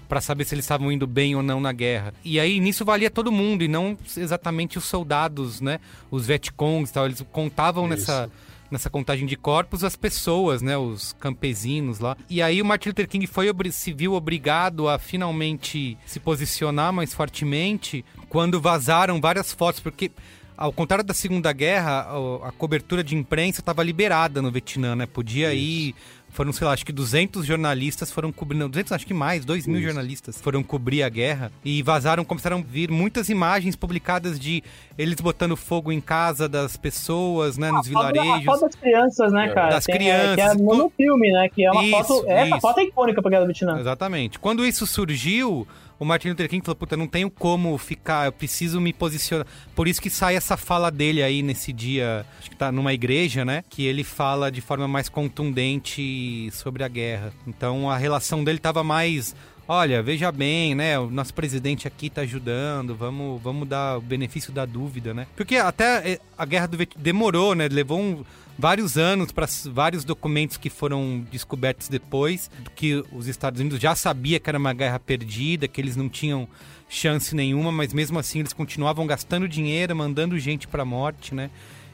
para saber se eles estavam indo bem ou não na guerra. E aí nisso valia todo mundo e não exatamente os soldados, né, os Vietcongs, tal, eles contavam Isso. nessa nessa contagem de corpos as pessoas, né, os campesinos lá. E aí o Martin Luther King foi se viu obrigado a finalmente se posicionar mais fortemente quando vazaram várias fotos, porque ao contrário da Segunda Guerra, a, cobertura de imprensa estava liberada no Vietnã, né? Podia Isso. ir foram, sei lá, acho que 200 jornalistas foram cobrir, não, 200, acho que mais, 2 mil jornalistas foram cobrir a guerra e vazaram, começaram a vir muitas imagens publicadas de eles botando fogo em casa das pessoas, né, nos vilarejos. A foto das crianças, né, cara? Das Tem, crianças. É, que é no filme, né, que é uma isso, foto, é, essa foto é icônica pra Guerra do Vietnã. Exatamente. Quando isso surgiu, o Martin Luther King falou, puta, não tenho como ficar, eu preciso me posicionar. Por isso que sai essa fala dele aí nesse dia, acho que tá numa igreja, né? Que ele fala de forma mais contundente sobre a guerra. Então a relação dele tava mais olha, veja bem, né? O nosso presidente aqui tá ajudando, vamos, vamos dar o benefício da dúvida, né? Porque até eh, a guerra do Vietnã demorou, né? Levou um, vários anos para vários documentos que foram descobertos depois, que os Estados Unidos já sabia que era uma guerra perdida, que eles não tinham chance nenhuma, mas mesmo assim eles continuavam gastando dinheiro, mandando gente para a morte, né?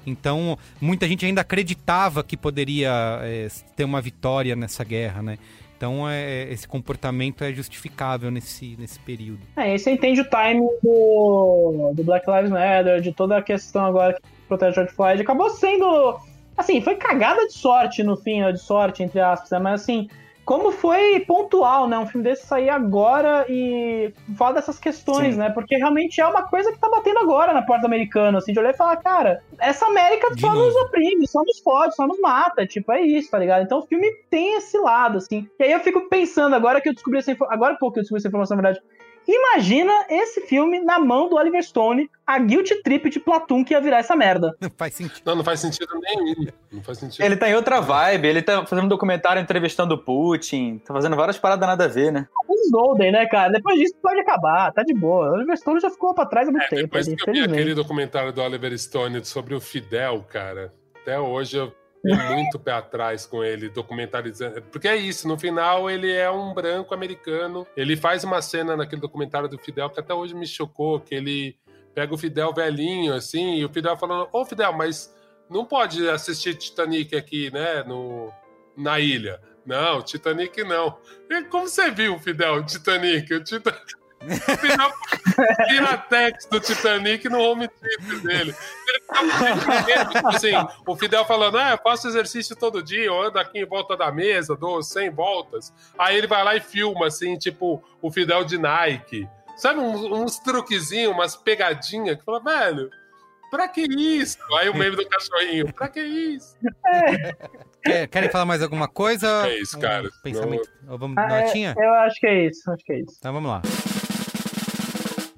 Então, muita gente ainda acreditava que poderia é, ter uma vitória nessa guerra, né? Então, é, esse comportamento é justificável nesse, nesse período. É, você entende o time do, do Black Lives Matter, de toda a questão agora que protege George Floyd. Acabou sendo Assim, foi cagada de sorte no fim, de sorte, entre aspas, né? mas assim, como foi pontual, né? Um filme desse sair agora e falar dessas questões, Sim. né? Porque realmente é uma coisa que tá batendo agora na porta americana, assim, de olhar e falar, cara, essa América de só novo. nos oprime, só nos fode, só nos mata, tipo, é isso, tá ligado? Então o filme tem esse lado, assim. E aí eu fico pensando, agora que eu descobri essa informação, agora pouco que eu descobri essa informação, na verdade, Imagina esse filme na mão do Oliver Stone, a guilt trip de Platoon que ia virar essa merda. Não faz sentido. Não, não faz sentido nenhum. Não faz sentido. Ele tá em outra vibe, ele tá fazendo um documentário entrevistando o Putin, tá fazendo várias paradas nada a ver, né? Os Golden, né, cara? Depois disso pode acabar, tá de boa. O Oliver Stone já ficou pra trás há muito é, tempo. Depois que eu vi aquele documentário do Oliver Stone sobre o Fidel, cara, até hoje eu muito pé atrás com ele, documentarizando. Porque é isso, no final ele é um branco americano. Ele faz uma cena naquele documentário do Fidel que até hoje me chocou, que ele pega o Fidel velhinho, assim, e o Fidel falando, ô Fidel, mas não pode assistir Titanic aqui, né, no, na ilha. Não, Titanic não. E como você viu, Fidel, Titanic? O Titanic... Piratex do Titanic no home theater dele. Ele ficava tipo assim, o Fidel falando, ah, eu faço exercício todo dia, eu ando aqui em volta da mesa, dou 100 voltas. Aí ele vai lá e filma, assim, tipo, o Fidel de Nike. Sabe, uns, uns truquezinhos, umas pegadinhas, que fala, velho, pra que isso? Aí o meme do cachorrinho, pra que isso? É, querem falar mais alguma coisa? É isso, cara. Um pensamento. Ou vamos Ah, é, notinha? eu acho que é isso, acho que é isso. Então vamos lá.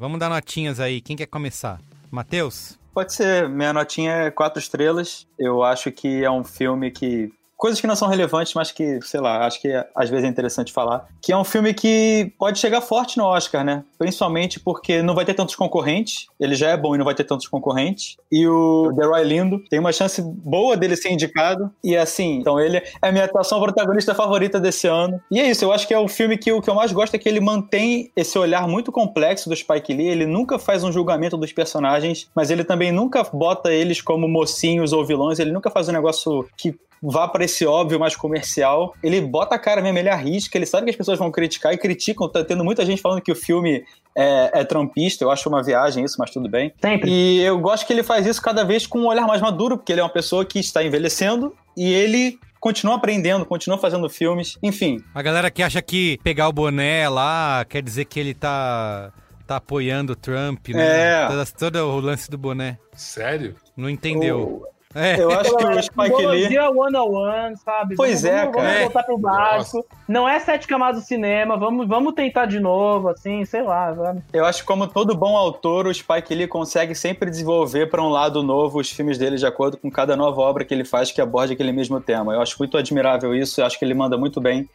Vamos dar notinhas aí. Quem quer começar? Matheus? Pode ser. Minha notinha é quatro estrelas. Eu acho que é um filme que. Coisas que não são relevantes, mas que, sei lá, acho que às vezes é interessante falar. Que é um filme que pode chegar forte no Oscar, né? Principalmente porque não vai ter tantos concorrentes. Ele já é bom e não vai ter tantos concorrentes. E o The Roy Lindo tem uma chance boa dele ser indicado. E assim, então ele é a minha atuação protagonista favorita desse ano. E é isso, eu acho que é um filme que o que eu mais gosto é que ele mantém esse olhar muito complexo do Spike Lee. Ele nunca faz um julgamento dos personagens, mas ele também nunca bota eles como mocinhos ou vilões. Ele nunca faz um negócio que vá para esse óbvio mais comercial. Ele bota a cara mesmo, ele arrisca, ele sabe que as pessoas vão criticar e criticam. Tá tendo muita gente falando que o filme é, é trumpista, eu acho uma viagem isso, mas tudo bem. Sempre. E eu gosto que ele faz isso cada vez com um olhar mais maduro, porque ele é uma pessoa que está envelhecendo e ele continua aprendendo, continua fazendo filmes, enfim. A galera que acha que pegar o boné lá quer dizer que ele tá, tá apoiando o Trump, né? É. Todo, todo o lance do boné. Sério? Não entendeu. É. Eu acho que o Spike Lee... One on one, sabe? Pois vamos, é, vamos, cara. Vamos voltar pro básico. Não é sete camadas do cinema, vamos, vamos tentar de novo, assim, sei lá, sabe? Eu acho que como todo bom autor, o Spike Lee consegue sempre desenvolver para um lado novo os filmes dele de acordo com cada nova obra que ele faz que aborde aquele mesmo tema. Eu acho muito admirável isso, eu acho que ele manda muito bem.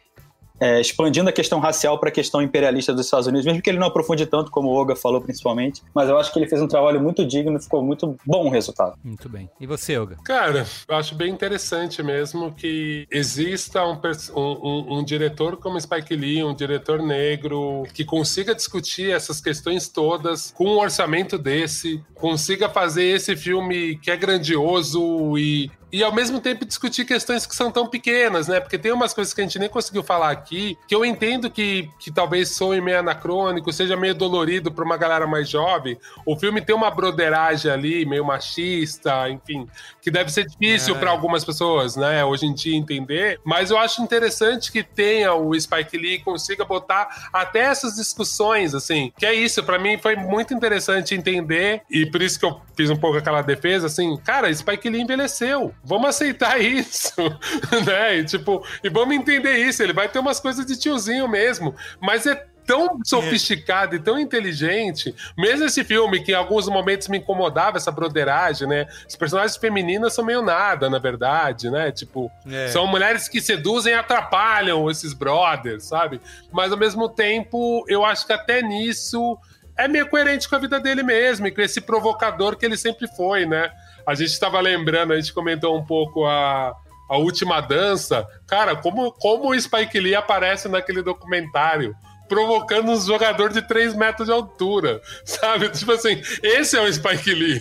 É, expandindo a questão racial para a questão imperialista dos Estados Unidos, mesmo que ele não aprofunde tanto, como o Olga falou principalmente, mas eu acho que ele fez um trabalho muito digno e ficou muito bom o resultado. Muito bem. E você, Olga? Cara, eu acho bem interessante mesmo que exista um, um- um- um diretor como Spike Lee, um diretor negro, que consiga discutir essas questões todas com um orçamento desse, consiga fazer esse filme que é grandioso e. E ao mesmo tempo discutir questões que são tão pequenas, né? Porque tem umas coisas que a gente nem conseguiu falar aqui, que eu entendo que, que talvez soe meio anacrônico, seja meio dolorido pra uma galera mais jovem. O filme tem uma broderagem ali, meio machista, enfim, que deve ser difícil É. pra algumas pessoas, né, hoje em dia entender, mas eu acho interessante que tenha o Spike Lee e consiga botar até essas discussões, assim, que é isso, pra mim foi muito interessante entender, e por isso que eu fiz um pouco aquela defesa, assim, cara, Spike Lee envelheceu, vamos aceitar isso, né, e tipo, e vamos entender isso, ele vai ter umas coisas de tiozinho mesmo, mas é tão sofisticado e tão inteligente. Mesmo esse filme, que em alguns momentos me incomodava essa broderagem, né? As personagens femininas são meio nada, na verdade, né? Tipo, É. são mulheres que seduzem e atrapalham esses brothers, sabe? Mas ao mesmo tempo, eu acho que até nisso é meio coerente com a vida dele mesmo e com esse provocador que ele sempre foi, né? A gente estava lembrando, a gente comentou um pouco a, a última dança. Cara, como, como o Spike Lee aparece naquele documentário? Provocando um jogador de 3 metros de altura, sabe? Tipo assim, esse é o Spike Lee.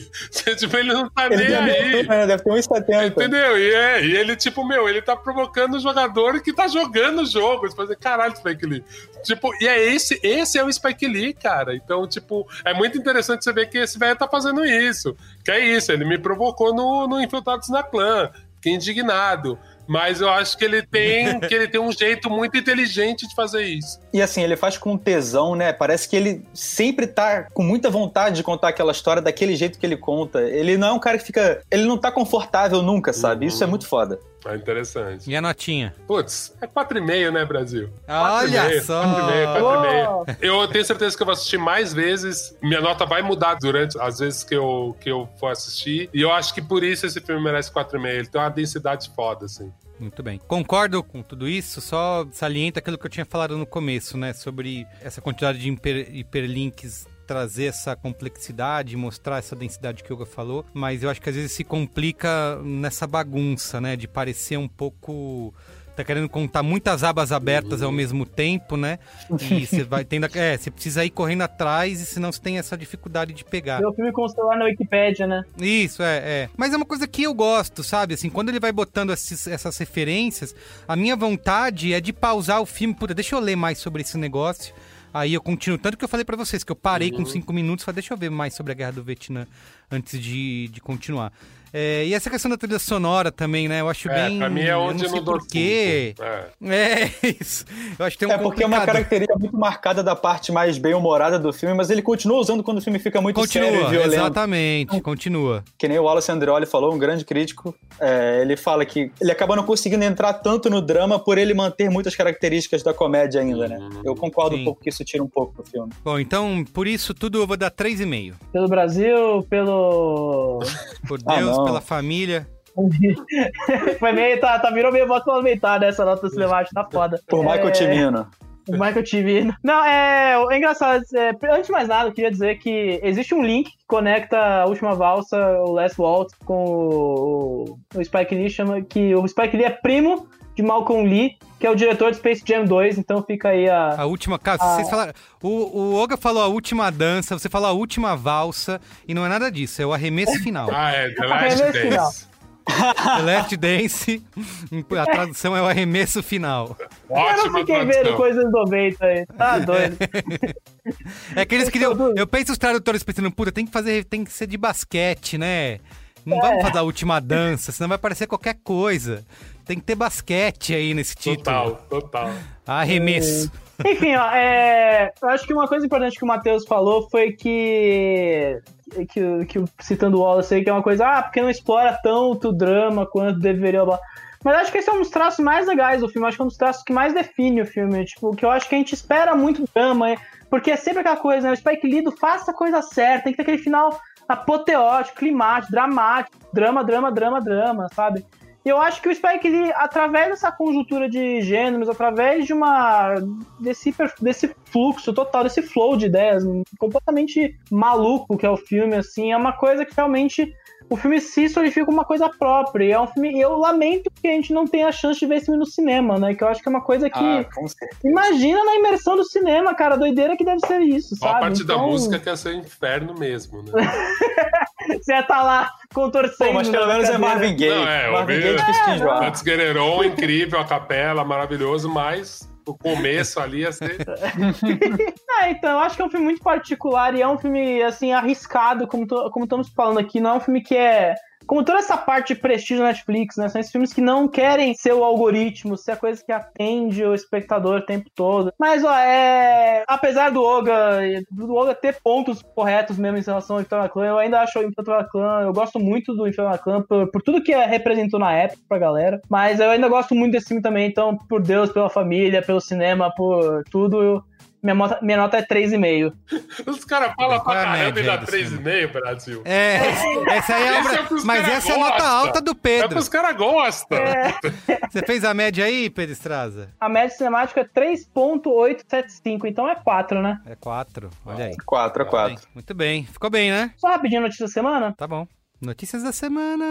tipo, ele não tá Ele nem aí. altura? Deve ter 1,70. Entendeu? E, é, e ele, tipo, meu, ele tá provocando o jogador que tá jogando o jogo. Tipo assim, caralho, Spike Lee. Tipo, e é esse, esse é o Spike Lee, cara. Então, tipo, é muito interessante você ver que esse velho tá fazendo isso. Que é isso, ele me provocou no, no Infiltrados na Clã. Fiquei indignado. Mas eu acho que ele tem que ele tem um jeito muito inteligente de fazer isso. E assim, ele faz com tesão, né? Parece que ele sempre tá com muita vontade de contar aquela história daquele jeito que ele conta. Ele não é um cara que fica. Ele não tá confortável nunca, sabe? Isso é muito foda. É interessante. E a notinha? Putz, é 4,5, né, Brasil? Olha 4,5, só! 4,5, 4,5. Eu tenho certeza que eu vou assistir mais vezes. Minha nota vai mudar durante as vezes que eu, que eu for assistir. E eu acho que por isso esse filme merece 4,5. Ele tem uma densidade foda, assim. Muito bem. Concordo com tudo isso, só salienta aquilo que eu tinha falado no começo, né? Sobre essa quantidade de hiper- hiperlinks trazer essa complexidade, mostrar essa densidade que o Yoga falou, mas eu acho que às vezes se complica nessa bagunça, né? De parecer um pouco tá querendo contar muitas abas abertas ao mesmo tempo, né? E você vai tendo. É, você precisa ir correndo atrás, e senão você tem essa dificuldade de pegar. Ver o filme o celular na Wikipédia, né? Isso, é, é. Mas é uma coisa que eu gosto, sabe? Assim, quando ele vai botando esses- essas referências, a minha vontade é de pausar o filme. Puta, deixa eu ler mais sobre esse negócio. Aí eu continuo. Tanto que eu falei pra vocês que eu parei Uhum. com cinco minutos. Falei, deixa eu ver mais sobre a guerra do Vietnã antes de, de continuar. É, e essa questão da trilha sonora também, né? Eu acho É, bem. pra mim é eu onde não sei eu não dou porquê. É. É, isso. Eu acho que tem um É porque é uma complicado. característica muito marcada da parte mais bem-humorada do filme, mas ele continua usando quando o filme fica muito sério e Continua, violento. exatamente, continua. Que nem o Wallace Andreoli falou, um grande crítico. é, ele fala que ele acaba não conseguindo entrar tanto no drama por ele manter muitas características da comédia ainda, né? Eu concordo Sim. um pouco que isso tira um pouco do filme. Bom, então, por isso tudo eu vou dar 3,5. Pelo Brasil, pelo. Por Ah, Deus, não. Pela família. Foi meio. Tá, tá, virou meio voto complementar nessa nota cinemática, tá foda. Por Michael É, Cimino. O Michael TV. Não, é, é engraçado. é, antes de mais nada, eu queria dizer que existe um link que conecta a última valsa, o Last Waltz, com o, o Spike Lee, chama que o Spike Lee é primo de Malcolm Lee, que é o diretor de Space Jam 2, então fica aí a. A última. Cara, Ah. vocês falaram. O, o Oga falou a última dança, você falou a última valsa, e não é nada disso, é o arremesso final. Ah, é, The Last Arremesso final. Dance. The Last Dance, a tradução é o arremesso final. eu não Ótima fiquei vendo tradução. coisas 90 aí. Tá doido. É que eles queriam. Eu penso os tradutores pensando, puta, tem que fazer, tem que ser de basquete, né? Não vamos fazer a última dança, senão vai parecer qualquer coisa. Tem que ter basquete aí nesse título. Total, total. Arremesso. Enfim, ó, é, eu acho que uma coisa importante que o Matheus falou foi que, que, que citando o Wallace aí, que é uma coisa, ah, porque não explora tanto o drama quanto deveria. Mas acho que esse é um dos traços mais legais do filme, acho que é um dos traços que mais define o filme, tipo, que eu acho que a gente espera muito drama, é- porque é sempre aquela coisa, né, o Spike Lee do faça a coisa certa, tem que ter aquele final apoteótico, climático, dramático, drama, drama, drama, drama, sabe? E eu acho que o Spike Lee, através dessa conjuntura de gêneros, através de uma. desse, desse fluxo total, desse flow de ideias completamente maluco que é o filme, assim, é uma coisa que realmente. O filme se solidifica uma coisa própria. E é um filme. e Eu lamento que a gente não tenha a chance de ver esse filme no cinema, né? Que eu acho que é uma coisa que. Ah, com certeza. Imagina na imersão do cinema, cara. a Doideira que deve ser isso, sabe? a parte da Então, música que é ser inferno mesmo, né? Você ia estar lá contorcendo. Pô, mas pelo na menos é. Marvin Gaye. Não, é, Marvin Gaye é Get It On, incrível, a capela, maravilhoso, mas o começo ali ia ser... Ah, então, eu acho que é um filme muito particular e é um filme, assim, arriscado, como, to- como estamos falando aqui. Não é um filme que é. Como toda essa parte de prestígio da Netflix, né? São esses filmes que não querem ser o algoritmo, ser a coisa que atende o espectador o tempo todo. Mas, ó, é. Apesar do Oga, do Oga ter pontos corretos mesmo em relação ao Inferno Clan, eu ainda acho o Inferno Clan. Eu gosto muito do Inferno Clan por, por tudo que é- representou na época pra galera. Mas eu ainda gosto muito desse filme também, então, por Deus, pela família, pelo cinema, por tudo. eu- minha, nota, minha nota é 3,5. Os caras falam pra é caramba e dá do 3,5, Brasil. É, essa aí é a Esse obra- é Mas essa é a nota alta do É Pedro. que os caras gostam. Você fez a média aí, Pedro Estraza? A média cinemática é 3.875, então é 4, né? É 4, olha aí. 4 a 4. Muito bem, ficou bem, né? Só rapidinho notícia da semana. Tá bom. Notícias da semana.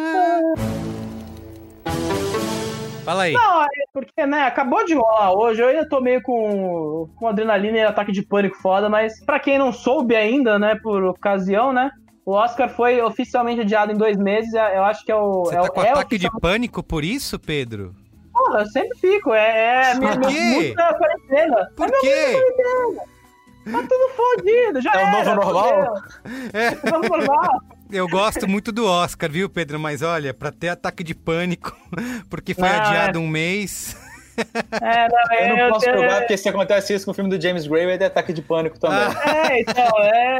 Fala aí. Não, é porque, né, acabou de rolar hoje, eu ainda tô meio com, com adrenalina e ataque de pânico foda, mas pra quem não soube ainda, né, por ocasião, né, o Oscar foi oficialmente adiado em dois meses, é- eu acho que é o... Você é, tá o- com é ataque de pânico por isso, Pedro? Porra, eu sempre fico, é... é Por meu- meu- quê? muito da quarentena. Por é meu quê? Tá tudo fodido, já É o era, novo normal? É, É o novo normal. Eu gosto muito do Oscar, viu, Pedro? Mas olha, pra ter ataque de pânico, porque foi Não, adiado é. um mês. É, não, Eu não posso eu- jogar, porque se acontece isso com o filme do James Gray, vai ter ataque de pânico também. É, então, é.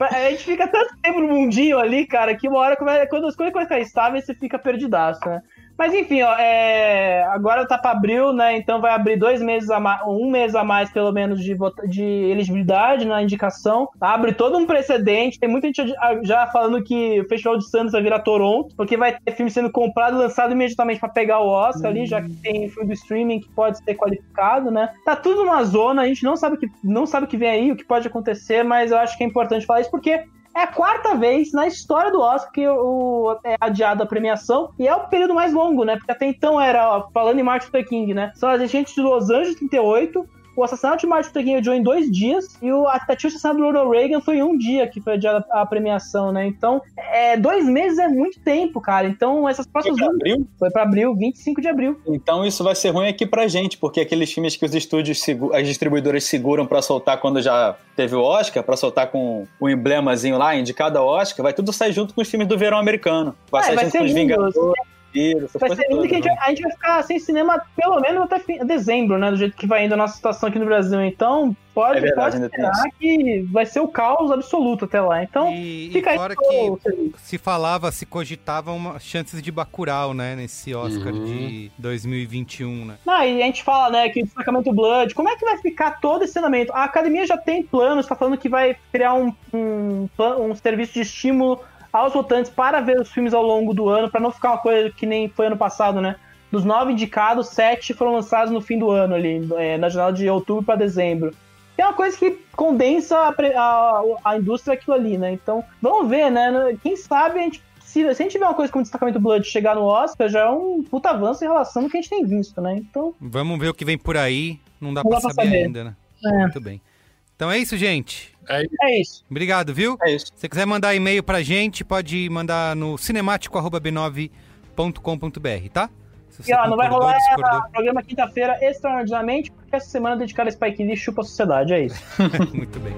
A gente fica tanto tempo no mundinho ali, cara, que uma hora quando as coisas começam a ficar estáveis, você fica perdidaço, né? Mas enfim, ó, é, agora tá pra abril, né? Então vai abrir dois meses a mais, um mês a mais, pelo menos, de, vota- de elegibilidade na indicação. Abre todo um precedente. Tem muita gente já- falando que o Festival de Santos vai virar Toronto, porque vai ter filme sendo comprado e lançado imediatamente pra pegar o Oscar ali, já que tem filme do streaming que pode ser qualificado, né? Tá tudo numa zona, a gente não sabe o que, não sabe o que vem aí, o que pode acontecer, mas eu acho que é importante falar isso porque é a quarta vez na história do Oscar que o, é adiado a premiação e é o período mais longo, né? Porque até então era, ó, falando em Martin Luther King, né? São as gente de Los Angeles 38, o assassinato de Martin Luther King adiou em dois dias e o a tentativa de assassinato do Ronald Reagan foi em um dia que foi adiada a premiação, né? Então, é, dois meses é muito tempo, cara. Então, essas próximas... Foi pra abril? Foi pra abril, 25 de abril. Então isso vai ser ruim aqui pra gente, porque aqueles filmes que os estúdios, as distribuidoras seguram pra soltar quando já teve o Oscar, pra soltar com o emblemazinho lá, indicado ao Oscar, vai tudo sair junto com os filmes do verão americano. Vai É, sair vai junto ser com os Vingadores, essas Vai ser lindo todas, que a gente, né? a gente vai ficar sem cinema pelo menos até fim- dezembro, né? Do jeito que vai indo a nossa situação aqui no Brasil. Então, pode, É verdade, pode esperar que vai ser o caos absoluto até lá. Então, E, fica e aí fora pro- que se falava, se cogitavam uma- chances de Bacurau, né? Nesse Oscar de 2021, né? Não, e a gente fala, né, que o destacamento Blood, como é que vai ficar todo esse andamento? A academia já tem planos, tá falando que vai criar um, um, um serviço de estímulo aos votantes para ver os filmes ao longo do ano, para não ficar uma coisa que nem foi ano passado, né? Dos nove indicados, sete foram lançados no fim do ano ali, é, na janela de outubro para dezembro. É uma coisa que condensa a, a, a indústria aquilo ali, né? Então, vamos ver, né? Quem sabe a gente. Se, se a gente tiver uma coisa como destacamento Blood chegar no Oscar, já é um puta avanço em relação ao que a gente tem visto, né? Então, Vamos ver o que vem por aí. Não dá Não pra dá pra saber, saber. ainda, né? É. Muito bem. Então é isso, gente. É isso. Obrigado, viu? É isso. Se você quiser mandar e-mail pra gente, pode mandar no cinemático.b9.com.br, tá? E ó, não vai rolar discordou. programa quinta-feira extraordinariamente, porque essa semana é dedicada a Spike Lee chupa a sociedade, é isso. Muito bem.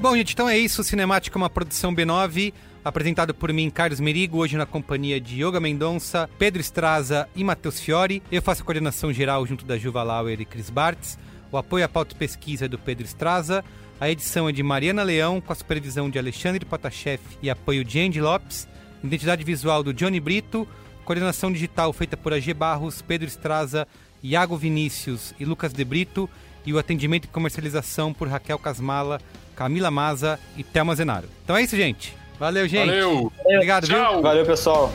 Bom, gente, então é isso. O Cinemático é uma produção B9, apresentado por mim, Carlos Merigo, hoje na companhia de Yoga Mendonça, Pedro Estraza e Matheus Fiore. Eu faço a coordenação geral junto da Juva Lauer e Cris Bartz. O apoio à pauta pesquisa é do Pedro Estraza. A edição é de Mariana Leão, com a supervisão de Alexandre Potashev e apoio de Andy Lopes. Identidade visual do Johnny Brito. Coordenação digital feita por AG Barros, Pedro Estraza, Iago Vinícius e Lucas De Brito. E o atendimento e comercialização por Raquel Casmala, Camila Maza e Thelma Zenaro. Então é isso, gente. Valeu, gente. Valeu. Obrigado, Tchau. viu? Valeu, pessoal.